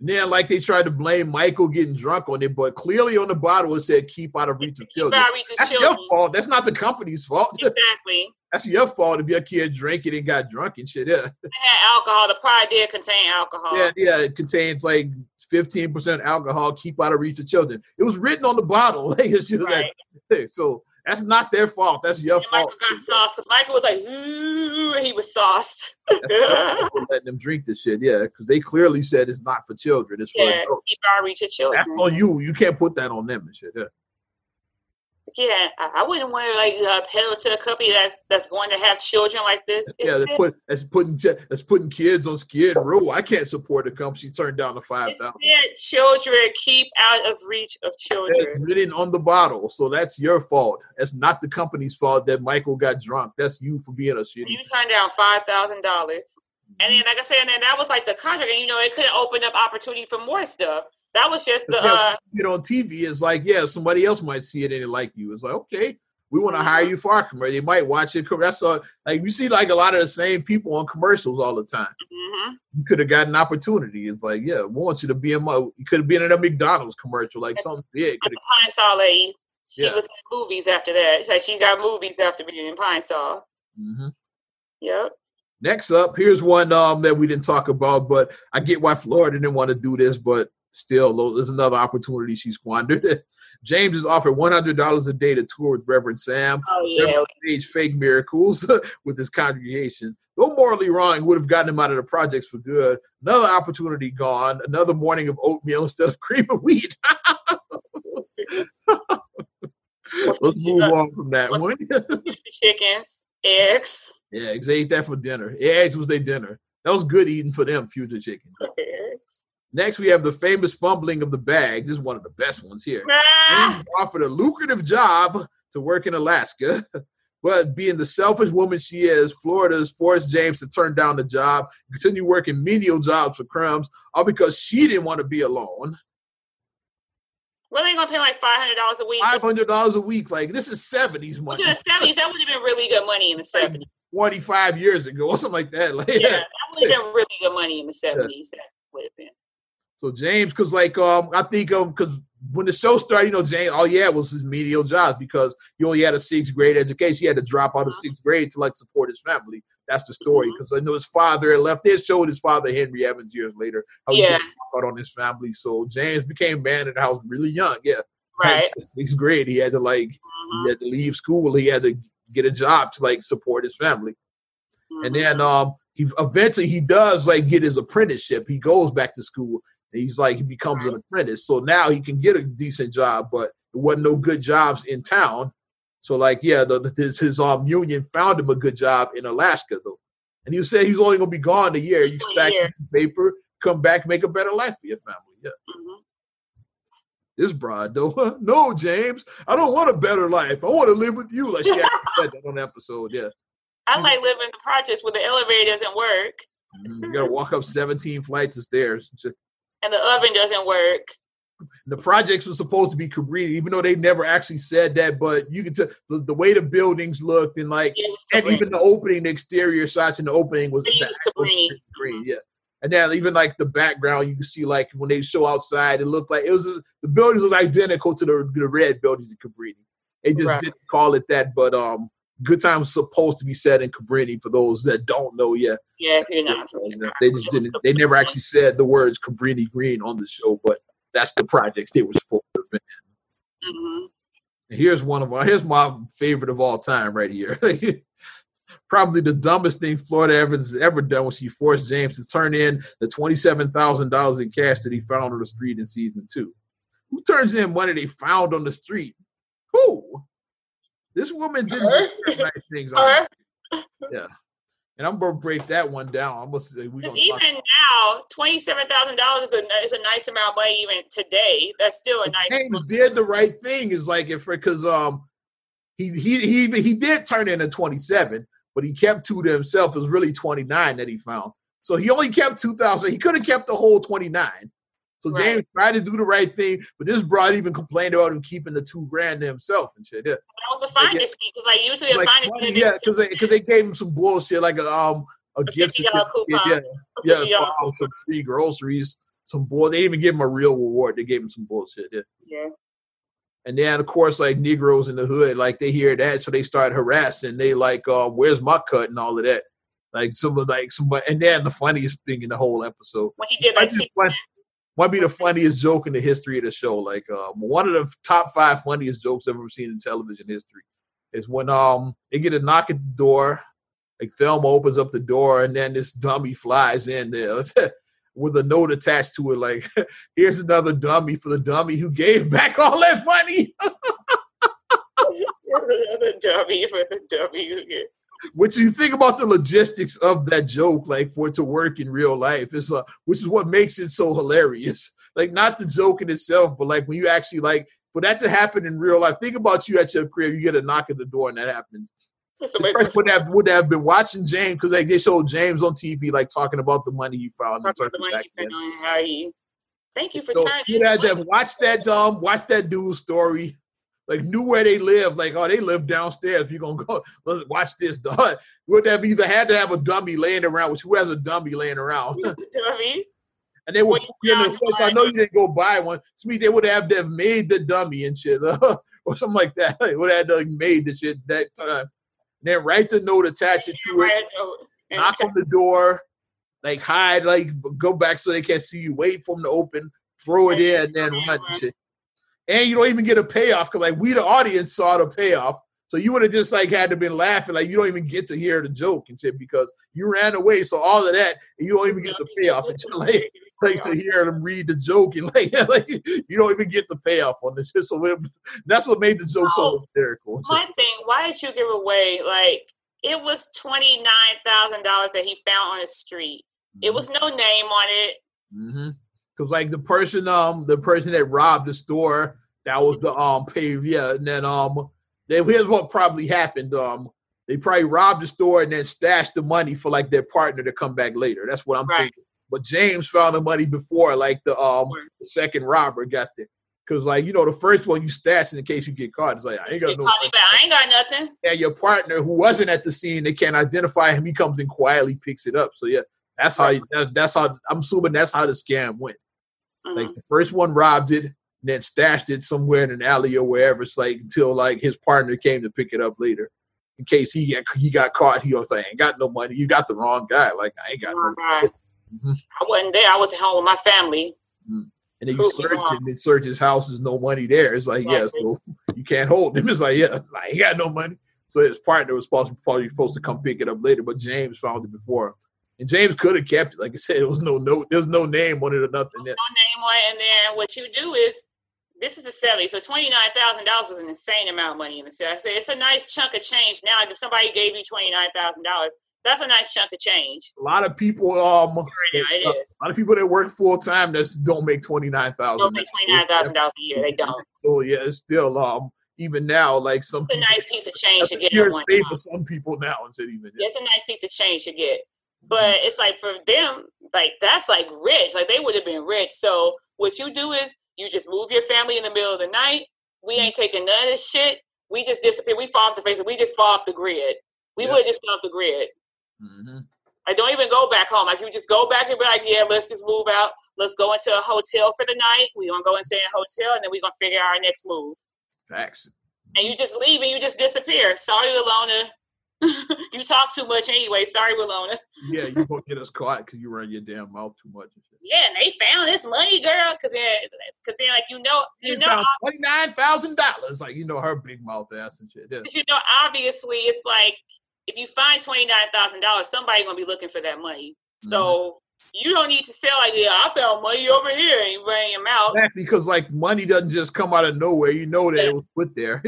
Then, like they tried to blame Michael getting drunk on it, but clearly on the bottle it said "keep out of reach of children." Reach of That's children. your fault. That's not the company's fault. Exactly. That's your fault if your kid drank it and got drunk and shit. Yeah. It had alcohol. The product did contain alcohol. Yeah, yeah. It contains like 15% alcohol. Keep out of reach of children. It was written on the bottle. right. Like, so that's not their fault. That's your and fault. Michael got sauced because Michael was like, ooh, he was sauced. letting them drink this shit. Yeah, because they clearly said it's not for children. It's for yeah, keep of reach of children. That's on you. You can't put that on them and shit. Yeah yeah, I wouldn't want to like uh, appeal to a company that's that's going to have children like this. It's yeah, that's, put, that's putting that's putting kids on skid row. I can't support a company. She turned down the five thousand. Children keep out of reach of children. It's written on the bottle, so that's your fault. That's not the company's fault that Michael got drunk. That's you for being a shitty. You turned down five thousand dollars, and then like I said, and then that was like the contract, and you know it could open up opportunity for more stuff. That was just the uh, you know on TV. It's like yeah, somebody else might see it and it like you. It's like okay, we want to hire mm-hmm. you for our commercial. They might watch it. That's all. Like you see, like a lot of the same people on commercials all the time. Mm-hmm. You could have got an opportunity. It's like, yeah, we want you to be in my. You could have been in a McDonald's commercial, like something big. Pine Sol lady. She yeah. was in movies after that. Like she got movies after being in Pine Sol. Mm-hmm. Yep. Next up, here's one um, that we didn't talk about, but I get why Florida didn't want to do this, but still there's another opportunity she squandered. James is offered $100 a day to tour with Reverend Sam. Oh, yeah. Stage fake miracles with his congregation. Though morally wrong, would have gotten him out of the projects for good. Another opportunity gone. Another morning of oatmeal instead of cream of wheat. Let's move on from that one. Chickens, eggs. Yeah, eggs. They ate that for dinner. Eggs was their dinner. That was good eating for them, future chicken. Eggs. Next, we have the famous fumbling of the bag. This is one of the best ones here. Ah! offered a lucrative job to work in Alaska, but being the selfish woman she is, Florida's forced James to turn down the job, continue working menial jobs for crumbs, all because she didn't want to be alone. Well, they gonna pay like five hundred dollars a week. Five hundred dollars a week, like this is seventies money. In the seventies, that would have been really good money in the seventies. Like Twenty-five years ago, or something like that. Like, yeah, that would have been really good money in the seventies. Yeah. That would have been. So James, because like um, I think um, because when the show started, you know, James, all he had was his medial jobs because he only had a sixth grade education. He had to drop out of uh-huh. sixth grade to like support his family. That's the story because mm-hmm. I know his father had left. They showed his father Henry Evans years later how he yeah. out on his family. So James became man in the house really young. Yeah, right. Sixth grade, he had to like mm-hmm. he had to leave school. He had to get a job to like support his family. Mm-hmm. And then um, he eventually he does like get his apprenticeship. He goes back to school he's like he becomes an apprentice. So now he can get a decent job, but there wasn't no good jobs in town. So like yeah, the, his, his um union found him a good job in Alaska though, And he said he's only gonna be gone a year. You stack paper, come back, make a better life for your family. Yeah. Mhm. This broad though. no, James, I don't want a better life. I want to live with you. Like she said that on the episode. Yeah. I like living in the projects where the elevator doesn't work Mhm. You gotta walk up 17 flights of stairs. And the oven doesn't work. The projects were supposed to be Cabrini, even though they never actually said that. But you can tell the, the way the buildings looked and like and even the opening, the exterior shots in the opening was They the used actual Cabrini. Cabrini, yeah. And then even like the background, you can see like when they show outside, it looked like it was the buildings was identical to the, the red buildings in Cabrini. They just Right. didn't call it that, but um, Good Time was supposed to be set in Cabrini. For those that don't know yet, Yeah, if you're not familiar. they just didn't. They never actually said the words Cabrini Green on the show, but that's the projects they were supposed to have been. hmm And here's one of our here's my favorite of all time right here. Probably the dumbest thing Florida Evans has ever done was she forced James to turn in the twenty-seven thousand dollars in cash that he found on the street in season two. Who turns in money they found on the street? Who? This woman didn't do nice things. Yeah. And I'm gonna break that one down. I'm gonna say we Because gonna talk even now, twenty-seven thousand dollars is a is a nice amount of money. Even today, that's still a nice. James did the right thing. Is like if because um he he he he did turn in a 27, but he kept two to himself. It was really 29 that he found. So he only kept 2,000. He could have kept the whole 29. So Right. James tried to do the right thing, but this broad even complained about him keeping the two grand to himself and shit. Yeah, That was a finder's fee because like usually a like, finder's funny, fee. yeah, because they because they gave him some bullshit like a um a, A gift $50 coupon. yeah, yeah, $50 for, um, some free groceries, some bull. They didn't even give him a real reward. They gave him some bullshit. Yeah. Yeah. And then of course, like Negroes in the hood, like they hear that, so they start harassing. They like, um, where's my cut and all of that. Like some of like some, and then the funniest thing in the whole episode When he did might that, be, fun, might be the funniest joke in the history of the show. Like um, one of the top five funniest jokes I've ever seen in television history is when um they get a knock at the door. Like Thelma opens up the door, and then this dummy flies in there with a note attached to it. Like, here's another dummy for the dummy who gave back all that money. the dummy for the W. Yeah. Which you think about the logistics of that joke, like for it to work in real life, is uh, which is what makes it so hilarious. Like not the joke in itself, but like when you actually like for that to happen in real life. Think about you at your crib, you get a knock at the door, and that happens. Somebody would have would have been watching James because like they showed James on TV, like talking about the money he found. and talking about the money you spent on how he. Thank you for So turning. you had to watch that dumb, watch that dude's story. Like knew where they live. Like oh they live downstairs. You're gonna go let's watch this dog. Would that be? either had to have a dummy laying around, which who has a dummy laying around? dummy. And they would put you in the you place. found I know you didn't go buy one. To me, they would have to have made the dummy and shit, or something like that. They would have to have made the shit that time. And then write the note, attach it to it, knock on the door, like hide, like go back so they can't see you. Wait for them to open, throw it in, and then run and shit. And you don't even get a payoff because like we the audience saw the payoff. So you would have just like had to been laughing, like you don't even get to hear the joke and shit because you ran away. So all of that, and you don't even get the payoff until like, like to hear them read the joke and like, like you don't even get the payoff on this shit. So it, that's what made the joke so Oh. hysterical. My thing, why did you give away like it was twenty nine thousand dollars that he found on the street? It was no name on it. Mm-hmm. Cause like the person, um, the person that robbed the store, that was the um pay, yeah, and then um, then here's what probably happened. Um, they probably robbed the store and then stashed the money for like their partner to come back later. That's what I'm Right. thinking. But James found the money before, like the um the second robber got there. Cause like you know the first one you stash in case you get caught. It's like I ain't got no. called me back. I ain't got nothing. And your partner who wasn't at the scene, they can't identify him. He comes in quietly, picks it up. So yeah, that's how. That, that's how. I'm assuming that's how the scam went. Like Mhm. the first one robbed it, and then stashed it somewhere in an alley or wherever. It's like until like his partner came to pick it up later, in case he got, he got caught. He was like, "I ain't got no money. You got the wrong guy. Like I ain't got no." God. Mhm. I wasn't there. I was at home with my family. And then you search it, and search his house. There's no money there. It's like, yeah, so you can't hold him. It's like, yeah, I ain't got no money. So his partner was supposed probably supposed to come pick it up later, but James found it before him. And James could have kept it. Like I said, there was no note, there was no name on it or nothing. There's no name on it. And then what you do is this is the 70s. So twenty nine thousand dollars was an insane amount of money in the set. I said it's a nice chunk of change now. If somebody gave you twenty nine thousand dollars, That's a nice chunk of change. A lot of people, um, Yeah, it uh, is. a lot of people that work full time that don't make twenty nine thousand. Don't make twenty nine thousand dollars a year. They don't. So yeah, it's still um even now like some It's a people, nice piece of change to get pure at one for some people now even. It's a nice piece of change to get. But it's like for them, like that's like rich. Like they would have been rich. So what you do is you just move your family in the middle of the night. We ain't taking none of this shit. We just disappear. We fall off the face. of We just fall off the grid. We Yeah. would just fall off the grid. hmm Like don't even go back home. Like you just go back and be like, yeah, let's just move out. Let's go into a hotel for the night. We gonna go and stay in a hotel, and then we gonna figure out our next move. Facts. And you just leave and you just disappear. Sorry, Alona. you talk too much anyway. Sorry, Willona. Yeah, you gonna get us caught because you run your damn mouth too much. Yeah, and they found this money, girl, because then, because then, like you know, you You know, twenty nine thousand dollars. Like you know her big mouth ass and shit. Yeah. You know, obviously, it's like if you find twenty nine thousand dollars, somebody gonna be looking for that money. Mm-hmm. So you don't need to sell like, yeah, I found money over here, and you bring them out. Exactly, because like money doesn't just come out of nowhere. You know that Yeah. it was put there.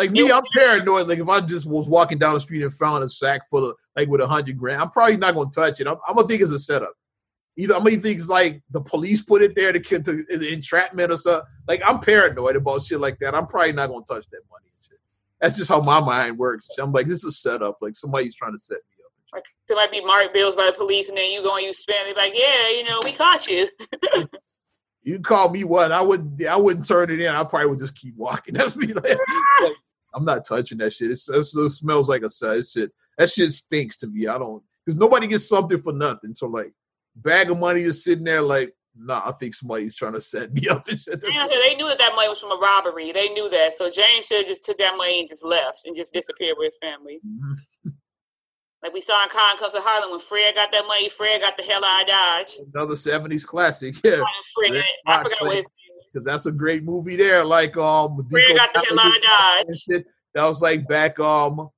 Like me, I'm paranoid. Like if I just was walking down the street and found a sack full of like with a hundred grand, I'm probably not gonna touch it. I'm, I'm gonna think it's a setup. Either I'm gonna think it's like the police put it there to get to the entrapment or something. Like I'm paranoid about shit like that. I'm probably not gonna touch that money and shit. That's just how my mind works. I'm like, this is a setup. Like somebody's trying to set me up. Like there might be marked bills by the police, and then you go and you spend. They like, yeah, you know, we caught you. You call me what? I wouldn't. I wouldn't turn it in. I probably would just keep walking. That's me. Like, I'm not touching that shit. It's, it's, it smells like a sad shit. That shit stinks to me. I don't because nobody gets something for nothing. So like, bag of money is sitting there. Like, nah, I think somebody's trying to set me up and shit. Yeah, they knew that that money was from a robbery. They knew that. So James should have just took that money and just left and just disappeared with his family. Mhm. Like we saw in Cotton Comes to Harlem when Fred got that money, Fred got the hell out of Dodge. Another '70s classic. Yeah, Fred, Red I forgot what his. Because that's a great movie there. Like, um, Fred got the hell out of Dodge. and shit. That was like back um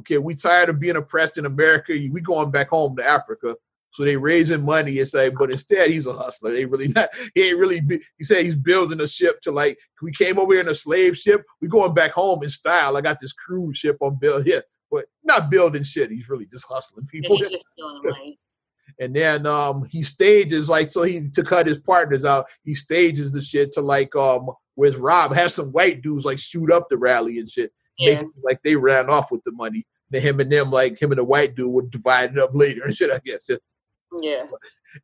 okay, we tired of being oppressed in America. We going back home to Africa. So they raising money. It's like, but instead he's a hustler. They really not. He ain't really. Be, he said he's building a ship to like. We came over here in a slave ship. We going back home in style. I got this cruise ship on build here, but not building shit. He's really just hustling And people. he's just stealing the money. And then um he stages like so he to cut his partners out. He stages the shit to like um where's Rob has some white dudes like shoot up the rally and shit. Yeah. It like they ran off with the money. Then him and them like him and the white dude would divide it up later and shit. I guess Yeah.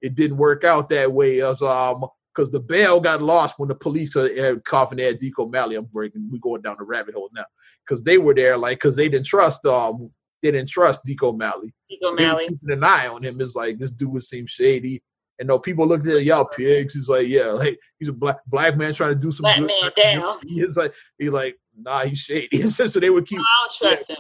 it didn't work out that way. Was, um because the bale got lost when the police uh, Coffin Ed Deke O'Malley. I'm breaking. We going down the rabbit hole now because they were there like because they didn't trust um they didn't trust Deke O'Malley. They Malley. keeping an eye on him. It's like this dude would seem shady. And no, people looked at y'all pigs. He's like, yeah, like he's a black black man trying to do some Black good. man down. He's like, he's like, nah, he's shady. so they would keep. I don't trust him.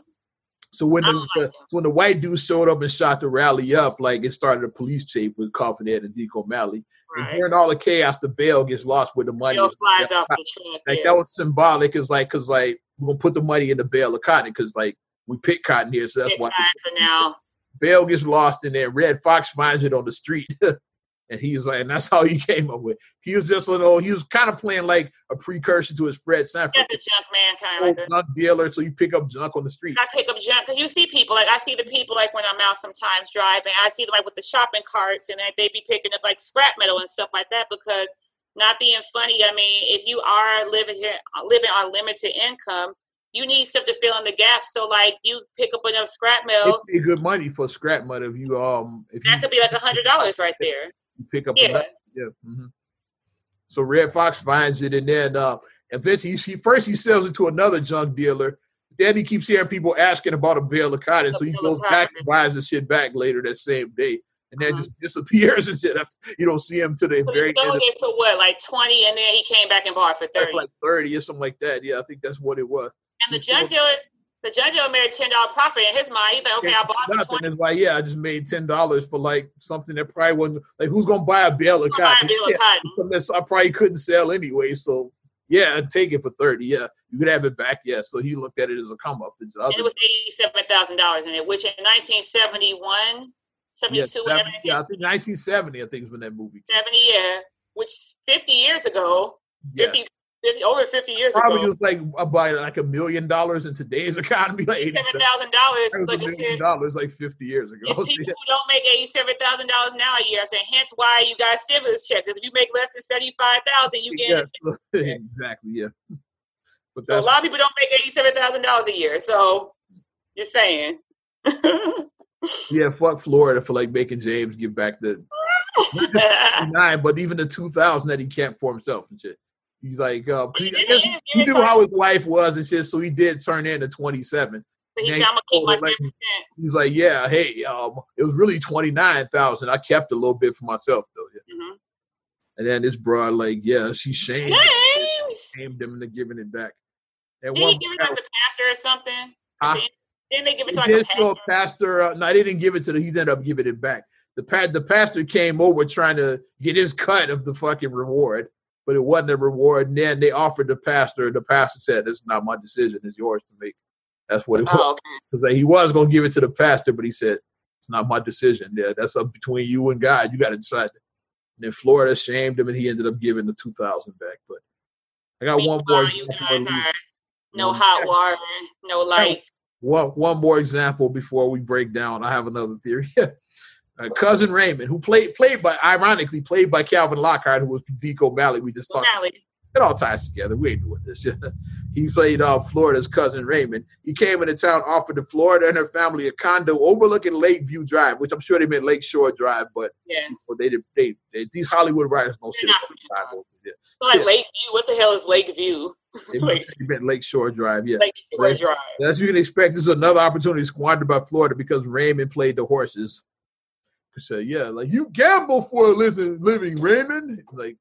So when the, don't the like when the white dude showed up and shot the rally up, like it started a police chase with Coffin Ed and Deke O'Malley. Right. And during all the chaos, the bale gets lost with the money. Bill flies off the track. Like yeah. that was symbolic. It's like because like we're gonna put the money in the bale of cotton because like we pick cotton here, so that's why now. Bell gets lost in there. Redd Foxx finds it on the street. and he's like, and that's how he came up with. He was just, you know, he was kind of playing like a precursor to his Fred Sanford. Got the junk man kind of Old like a junk dealer, so you pick up junk on the street. I pick up junk because you see people like I see the people like when I'm out sometimes driving. I see them like with the shopping carts and they be picking up like scrap metal and stuff like that because not being funny. I mean, if you are living here living on limited income, you need stuff to fill in the gaps. So like you pick up enough scrap metal, pay good money for scrap metal if you um if you, that could be like a hundred dollars right there. you pick up Yeah. enough. Yeah. hmm So Redd Foxx finds it and then uh eventually he, he first he sells it to another junk dealer. Then he keeps hearing people asking about a bale of cotton, so he goes back and buys the shit back later that same day. And then Uh-huh. just disappears and shit. After, you don't see him to the But very he end. Of, it for what, like twenty, and then he came back and bought it for thirty. like thirty or something like that. Yeah, I think that's what it was. And the junk dealer, the junk dealer made a ten dollar profit in his mind. He's like, okay, I bought Nothing. twenty. It's like, yeah, I just made ten dollars for like something that probably wasn't like who's gonna buy a bale of I'll buy a cotton? bill of cotton. that's- I probably couldn't sell anyway. So yeah, I'd take it for thirty. Yeah, you could have it back. Yeah. So he looked at it as a come up. It was eighty-seven thousand dollars in it, which in 1971, 72, yeah, whatever, yeah, I think 1970. I think is when that movie. Came. 70, yeah, which 50 years ago, Yeah, 50 50, over 50 years Probably ago. was like about like a million dollars in today's economy, like eighty $87,000. Like a I million dollars like 50 years ago. it's people who don't make eighty-seven thousand dollars now a year. Said, hence why you got stimulus check. Because if you make less than seventy-five thousand, you get. Yes, exactly, yeah. But So a lot of people don't make eighty-seven thousand dollars a year. So, just saying. yeah, fuck Florida for like making James give back the nine, but even the 2000 that he kept for himself and shit. He's like, uh, he, guess he knew how his wife was and shit, so he did turn in at 27. he said, "I'm gonna keep my 10%. He's like, yeah, hey, um, it was really 29,000. I kept a little bit for myself though. Yeah. Mhm. And then this broad, like, yeah, she shamed, James, shamed him into giving it back. And did he give it to like the pastor or something? Huh? Didn't they give it to like a did a pastor? pastor. Uh, no, they didn't give it to the. He ended up giving it back. The pa- the pastor came over trying to get his cut of the fucking reward, but it wasn't a reward. And then they offered the pastor. The pastor said, "It's not my decision. It's yours to make." That's what it oh, was. Oh, okay. Like, he was going to give it to the pastor, but he said, "It's not my decision. Yeah, that's up between you and God. You got to decide." And then Florida shamed him, and he ended up giving the two thousand back. But I got one more. You guys are no hot water, no lights. one one more example before we break down. I have another theory. uh, cousin Raymond, who played played by ironically played by Calvin Lockhart, who was Deke O'Malley. We just talked. Mally. It all ties together. We ain't doing this. he played uh, Florida's cousin Raymond. He came into town, offered to Florida and her family a condo overlooking Lakeview Drive, which I'm sure they meant Lakeshore Drive, but Yeah. well, they did. They, they these Hollywood writers know shit. Not drive over there. Like Yeah. Lakeview. What the hell is Lakeview? Lake- meant, meant Lakeshore Drive. Yeah. Lakeshore. Drive. As you can expect, this is another opportunity squandered by Florida because Raymond played the horses. So yeah, like you gamble for a living, living Raymond. Like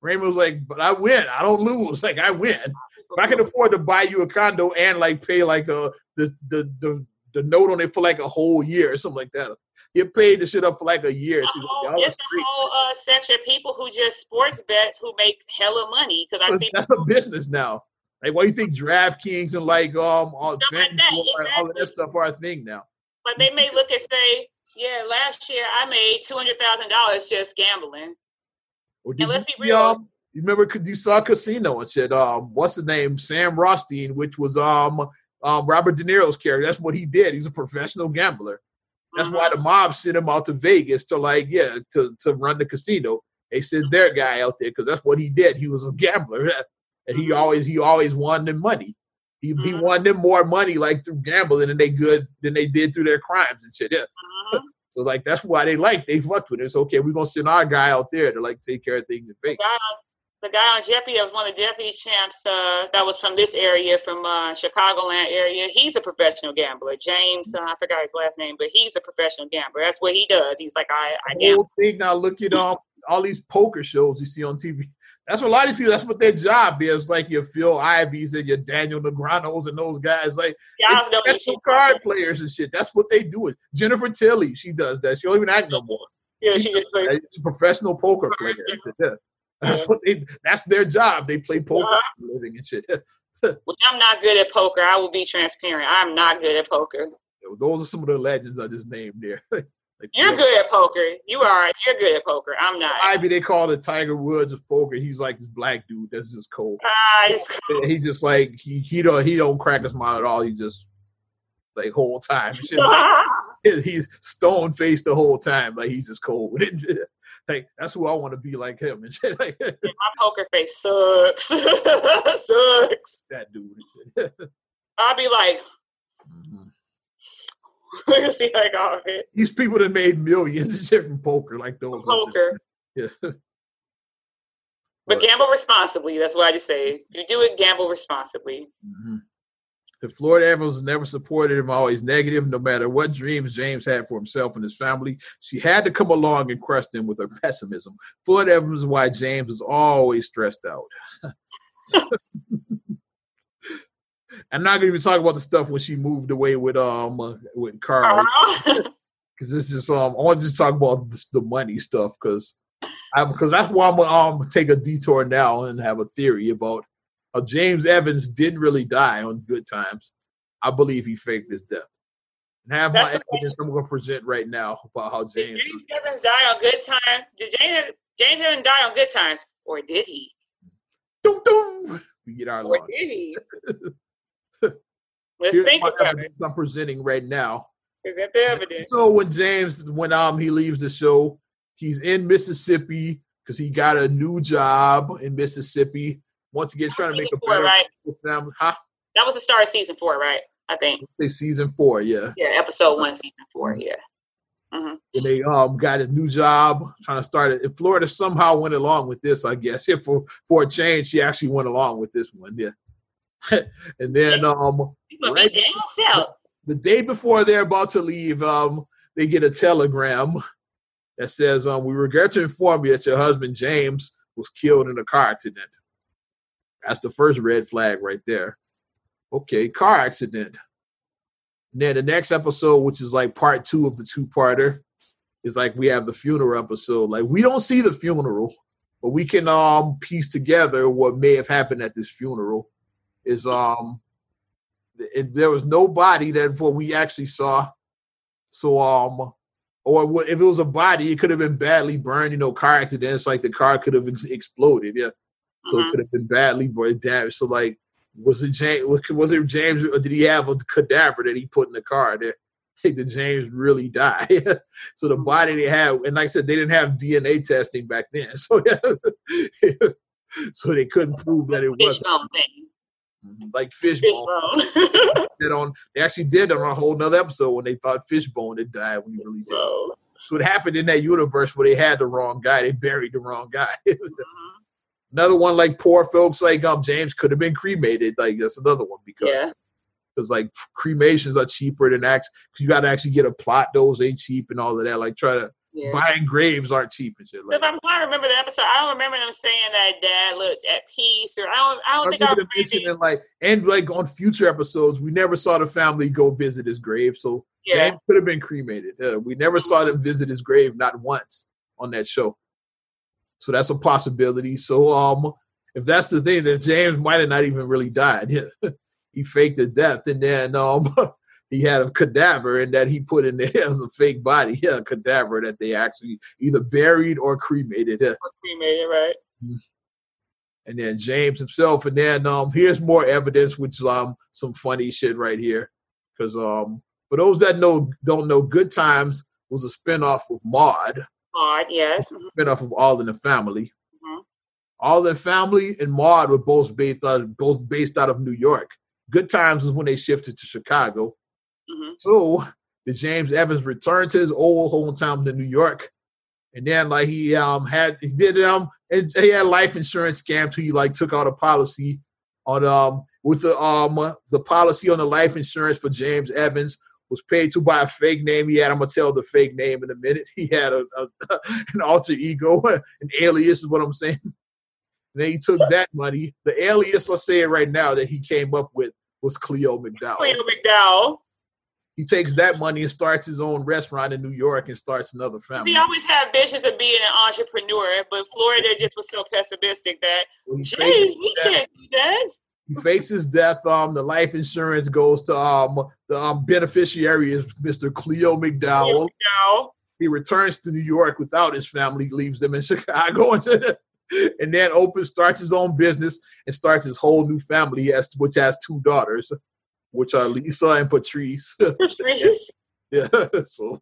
Raymond was like, but I win. I don't lose. Like I win. If I can afford to buy you a condo and like pay like a the the the, the note on it for like a whole year or something like that. You paid the shit up for like a year. She's whole- like, y'all it's a whole uh, section of people who just sports bets who make hella money. Because I see That's a business now. Like, why do you think DraftKings and like um all, like that, like, all of that stuff are a thing now? But they may look and say, "Yeah, last year I made two hundred thousand dollars just gambling." Or And let's be real. Um, you remember you saw Casino and shit. Um, what's the name? Sam Rothstein, which was um um Robert De Niro's character. That's what he did. He's a professional gambler. That's why Mm-hmm. the mob sent him out to Vegas to like yeah to to run the casino. They sent their guy out there because that's what he did. He was a gambler, and he Mhm. always he always won them money. He he Mhm. won them more money like through gambling than they good than they did through their crimes and shit. Yeah. So like that's why they like they fucked with it. It's okay. We're gonna send our guy out there to like take care of things in The Vegas. guy, the guy on Jeopardy that was one of the Jeopardy champs. Uh, that was from this area, from uh, Chicagoland area. He's a professional gambler. James, uh, I forgot his last name, but he's a professional gambler. That's what he does. He's like, I, I the whole thing now. Look at um all these poker shows you see on TV. That's what a lot of people. That's what their job is. Like your Phil Iveys and your Daniel Negreanus and those guys. Like it's don't card players and shit. That's what they do. It. Jennifer Tilly, she does that. She don't even act no more. Yeah, she just plays. She's a professional poker player. Yeah. That's what they. That's their job. They play poker Uh-huh. for a living and shit. Which I'm not good at poker. I will be transparent. I'm not good at poker. Those are some of the legends I just named there. like You're good at poker. You are. You're good at poker. I'm not. Ivey, they call the Tiger Woods of poker. He's like this black dude. That's just cold. Ah, it's- he just like he he don't he don't crack his mind at all. He just like whole time. He's stone faced the whole time. Like he's just cold with it. Like that's who I want to be like him and shit. Like My poker face sucks. sucks. that dude. I'll be like, Mhm. see like all of it. These people that made millions from poker, like those. Poker. Yeah. But gamble responsibly. That's what I just say. If you do it, gamble responsibly. Mhm. The Florida Evans never supported him, always negative, no matter what dreams James had for himself and his family. She had to come along and crush them with her pessimism. Florida Evans is why James was always stressed out. I'm not gonna even talk about the stuff when she moved away with um uh, with Carl because this is um I want to just talk about this, the money stuff because I because that's why I'm gonna um, take a detour now and have a theory about how James Evans didn't really die on good times. I believe he faked his death. And have That's my evidence I'm gonna present right now about how Did James. James Evans died on good times? Did James James Evans die on good times, or did he? Dum, dum. We get our Or did he? Let's Here's think about it. I'm presenting right now. Is that the evidence? So when James, when um he leaves the show, he's in Mississippi because he got a new job in Mississippi. Once again, trying to make a four, better right? Huh? That was the start of season four, right? I think. Say season four, yeah. Yeah, episode one, season four. Yeah. And they um got a new job, trying to start it. And Florida somehow went along with this, I guess. Yeah, for for a change, she actually went along with this one, yeah. and then um Gonna Right. be down south. the day before they're about to leave, um, they get a telegram that says, um, we regret to inform you that your husband James was killed in a car accident. That's the first red flag right there. Okay, car accident. And then the next episode, which is like part two of the two-parter, is like we have the funeral episode. Like we don't see the funeral, but we can um piece together what may have happened at this funeral. Is um it, there was no body that what we actually saw. So um, or what- if it was a body, it could have been badly burned. You know, car accidents like the car could have ex- exploded. Yeah, so it Mhm. could have been badly burned, damaged. So like, was it James? Was it James? Or did he have a cadaver that he put in the car? That did James really die? so the body they had, and like I said, they didn't have DNA testing back then, so so they couldn't prove that it was thing. Like fishbone Fishbone. did on they actually did on a whole nother episode when they thought Fishbone had died when he really did. Whoa. So it happened in that universe where they had the wrong guy. They buried the wrong guy. Mhm. another one like poor folks like um James could have been cremated. Like that's another one because Yeah. because like cremations are cheaper than act. Cause you got to actually get a plot. Those ain't cheap and all of that. Like try to Yeah. buying graves aren't cheap and shit. Like, If I'm trying to remember the episode, I don't remember them saying that dad looked at peace, or I don't. I don't I think I remember mentioning like and like on future episodes, we never saw the family go visit his grave. So Yeah, James could have been cremated. Uh, we never saw them visit his grave not once on that show. So that's a possibility. So um if that's the thing, then James might have not even really died. he faked his death and then um he had a cadaver and that he put in there as a fake body. Yeah, a cadaver that they actually either buried or cremated. Yeah. cremated, right? And then James himself, and then um here's more evidence, which um some funny shit right here. Cause um for those that know don't know, Good Times was a spinoff of Maude, Odd, yes. Mhm. spinoff of All in the Family. Mhm. All in the Family and Maude were both based out of, both based out of New York. Good Times was when they shifted to Chicago. So the James Evans returned to his old hometown to New York. And then like he um had he did um and he had life insurance scam too. He like took out a policy on um with the um the policy on the life insurance for James Evans was paid to by a fake name. He had I'm gonna tell the fake name in a minute. He had a, a an alter ego, an alias is what I'm saying. And then he took that money. The alias, let's say it right now, that he came up with was Cleo McDowell Cleo McDowell. He takes that money and starts his own restaurant in New York and starts another family. He always had visions of being an entrepreneur, but Florida just was so pessimistic that, James, we death. can't do that. he fakes his death. Um, the life insurance goes to um the um beneficiary is Mr. Cleo McDowell. McDowell. He returns to New York without his family, leaves them in Chicago, and then opens starts his own business and starts his whole new family. Which has two daughters, which are Lisa and Patrice. Patrice. yeah, so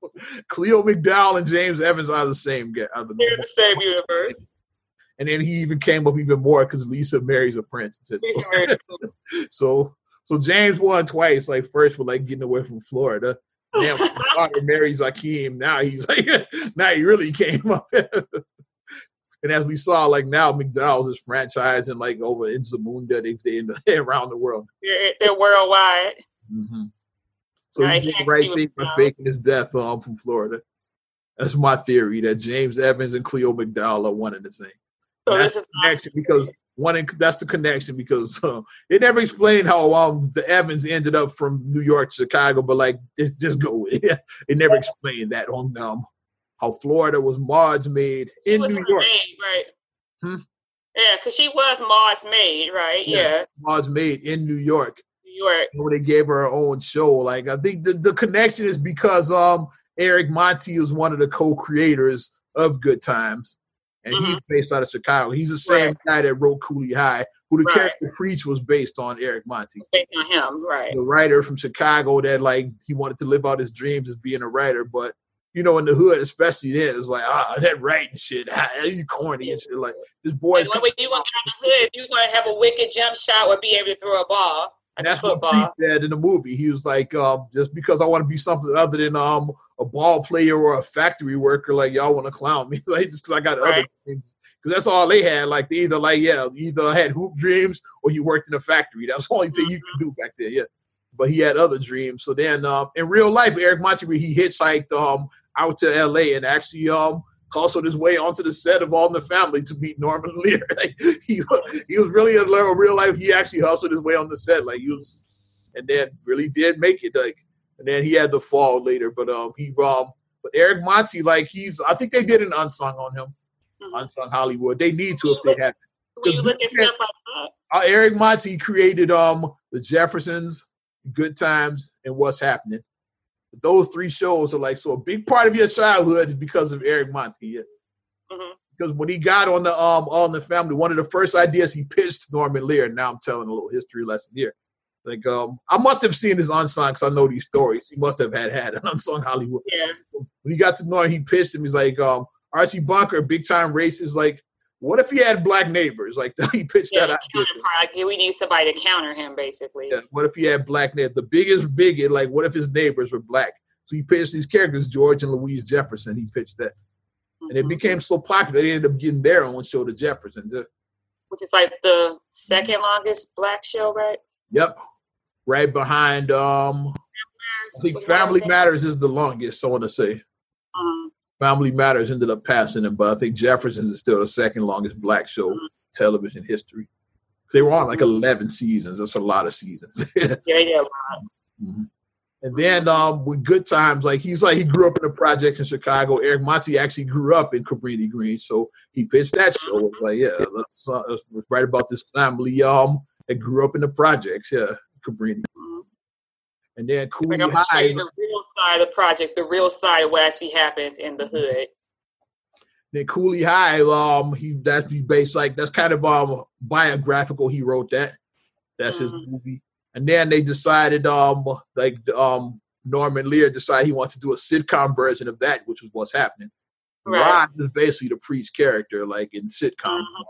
Cleo McDowell and James Evans are the same guy. the- They're the same universe. And then he even came up even more because Lisa marries a prince. So, These are very cool. so, so James won twice. Like first for like getting away from Florida. His marries Akeem. Now he's like, now he really came up. And as we saw, like now McDowell's is franchising like over in Zamunda, they they in the, around the world. They're, they're worldwide. Mm-hmm. So I he did the right thing by faking his death um, from Florida. That's my theory that James Evans and Cleo McDowell are one and the same. So That's this is connection because one in, that's the connection because uh, it never explained how um the Evans ended up from New York to Chicago, but like just just go with it. It never explained that on um how Florida was Maude's made she in New York. maid, right? Hmm? Yeah, because she was Maude's maid, right? Yeah. Yeah, Maude's made in New York. New York. When they gave her her own show, like I think the, the connection is because um Eric Monte is one of the co-creators of Good Times. and mm-hmm. he's based out of Chicago. He's the same right. guy that wrote Cooley High, who the right. character Preach was based on Eric Monte. based on him, right? The writer from Chicago that like he wanted to live out his dreams as being a writer, but you know, in the hood, especially then, it's like, ah, that writing shit, ah, you corny and shit. Like this boy. When you want to get out the hood, you're gonna have a wicked jump shot or be able to throw a ball. And that's football. what he said in the movie. He was like, um, just because I want to be something other than um a ball player or a factory worker, like y'all want to clown me, like just because I got right. other things. Because that's all they had. Like they either like yeah, either had hoop dreams or you worked in a factory. That's the only thing mm-hmm. you can do back there. Yeah. But he had other dreams. So then, um, in real life, Eric Monte, he hitchhiked um out to L.A. and actually um hustled his way onto the set of All in the Family to meet Norman Lear. like, he he was really a real life. He actually hustled his way on the set. Like he was, and then really did make it. Like and then he had the fall later. But um he um but Eric Monte like he's I think they did an unsung on him, mm-hmm. unsung Hollywood. They need to if they have. When you look at stuff like that. Uh, Eric Monte created um the Jeffersons, Good Times, and What's Happening those three shows are like so a big part of your childhood is because of Eric Monte. Mm-hmm. Because when he got on the um All in the Family, one of the first ideas he pitched Norman Lear. Now I'm telling a little history lesson here. Like um, I must have seen his unsung because I know these stories. He must have had had an unsung Hollywood. Yeah. When he got to Norman, he pitched him. He's like, um, Archie Bunker, big time racist. Like, what if he had black neighbors? Like he pitched yeah, that idea. We need somebody to counter him, basically. Yeah. What if he had black neighbors? The biggest bigot, like what if his neighbors were black? So he pitched these characters, George and Louise Jefferson. He pitched that. And it mm-hmm. became so popular they ended up getting their own show, The Jeffersons. Which is like the second longest black show, right? Yep. Right behind um I think Family Matters is the longest, I want to say. Mm-hmm. Family Matters ended up passing him, but I think Jeffersons is still the second longest black show television history. They were on like mm-hmm. eleven seasons. That's a lot of seasons. yeah, yeah. Mm-hmm. And then um, with good times, like he's like he grew up in the projects in Chicago. Eric Monte actually grew up in Cabrini Green, so he pitched that show. It was like, yeah, let's, uh, let's write about this family um that grew up in the projects. Yeah, Cabrini. And then Cooley like High. The real side of the projects, the real side of what actually happens in the hood. Then Cooley High, um, he that's based like that's kind of um biographical. He wrote that. That's mm-hmm. his movie. And then they decided, um, like um, Norman Lear decided he wants to do a sitcom version of that, which was what's happening. Right. Rod is basically the preach character, like in sitcom mm-hmm.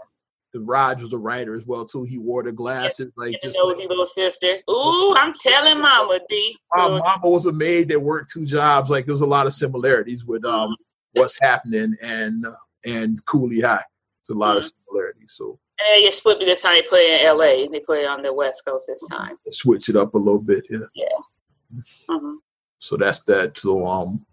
Rod was a writer as well too. He wore the glasses, like just nosy like, little sister. Ooh, I'm telling Mama D. My mama was a maid that worked two jobs. Like there was a lot of similarities with um mm-hmm. what's happening and and Cooley High. It's a lot mm-hmm. of similarities. So and they just flipped it this time. They put it in L.A. They put it on the West Coast this time. Switch it up a little bit, yeah. Yeah. Mm-hmm. So that's that. So um,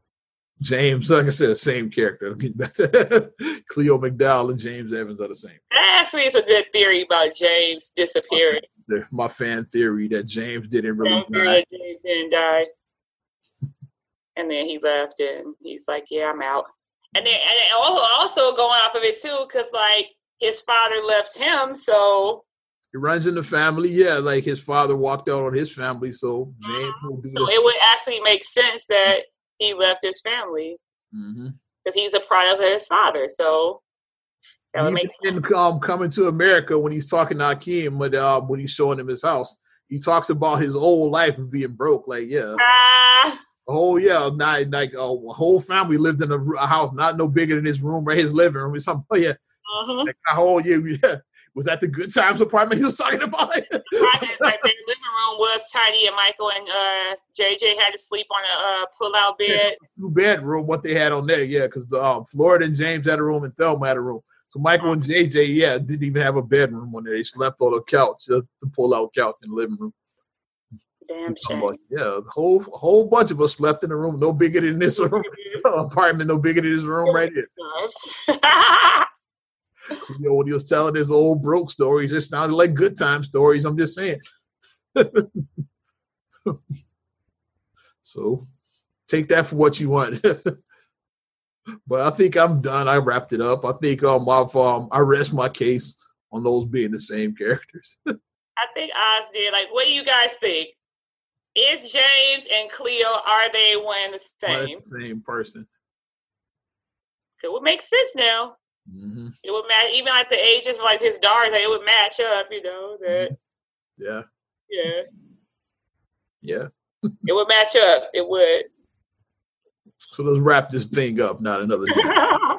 James, like I said, same character. Cleo McDowell and James Evans are the same. Actually, it's a good theory about James disappearing. My fan theory that James didn't really die. James didn't die. and then he left, and he's like, "Yeah, I'm out." And then, and also going off of it too, because like his father left him, so it runs in the family. Yeah, like his father walked out on his family, so James uh-huh. will do. So it would actually make sense that he left his family because mm-hmm. he's a product of his father. So that would make sense. Um, coming to America when he's talking to Akeem, but uh, when he's showing him his house, he talks about his old life of being broke. Like, yeah. Ah. Oh yeah, not like a whole family lived in a, a, house not no bigger than his room, right? His living room or something. Oh, yeah, uh-huh. Like, oh yeah, yeah. Was that the good times apartment he was talking about? right, it's like their living room was tiny, and Michael and uh, JJ had to sleep on a uh, pull-out bed. Two bedroom, what they had on there, yeah, because the um, Florida and James had a room and Thelma had a room. So Michael and JJ, yeah, didn't even have a bedroom on there. They slept on a couch, just the pull-out couch in the living room. Damn shame. Yeah, a whole a whole bunch of us slept in a room no bigger than this room, apartment no bigger than this room right here. You know, when he was telling his old broke stories, it sounded like good time stories. I'm just saying. so take that for what you want. but I think I'm done. I wrapped it up. I think um I've um I rest my case on those being the same characters. I think Oz did. Like, what do you guys think? Is James and Cleo are they one the same? Same person. It would make sense now. Mm-hmm. It would match even like the ages of like his daughters. Like, it would match up. You know that. Mm-hmm. Yeah. Yeah. Yeah. it would match up. It would. So let's wrap this thing up. Not another.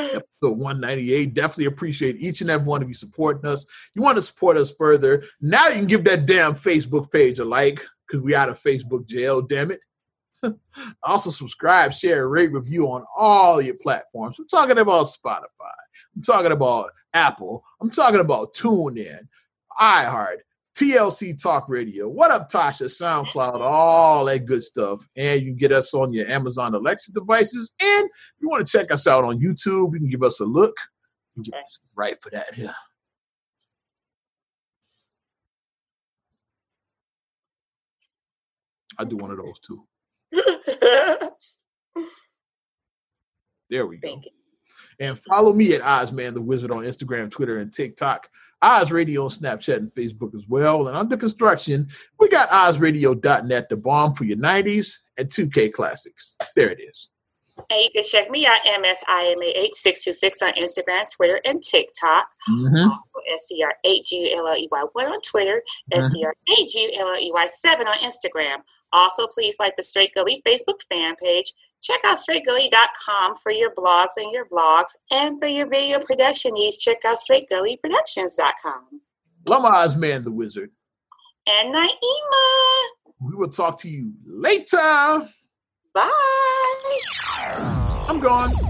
episode 198. Definitely appreciate each and every one of you supporting us. You want to support us further. Now you can give that damn Facebook page a like because we out of Facebook jail, damn it. Also subscribe, share, rate, review on all your platforms. I'm talking about Spotify. I'm talking about Apple. I'm talking about TuneIn, iHeart, TLC Talk Radio. What up, Tasha? SoundCloud, all that good stuff. And you can get us on your Amazon Alexa devices. And if you want to check us out on YouTube, you can give us a look. You can right for that. Yeah. I do one of those too. there we go. And follow me at Ozman the Wizard on Instagram, Twitter, and TikTok. Oz Radio on Snapchat and Facebook as well. And under construction, we got OzRadio.net, the bomb for your 90s and 2K classics. There it is. And you can check me out, MSIMA8626 on Instagram, Twitter, and TikTok. Mm-hmm. Also, SCR8GULLEY1 on Twitter, mm-hmm. SCR8GULLEY7 on Instagram. Also, please like the Straight Gully Facebook fan page. Check out straightgully.com for your blogs and your vlogs. And for your video production needs, check out straightgullyproductions.com. Lamaz Man the Wizard. And Naima. We will talk to you later. Bye. I'm gone.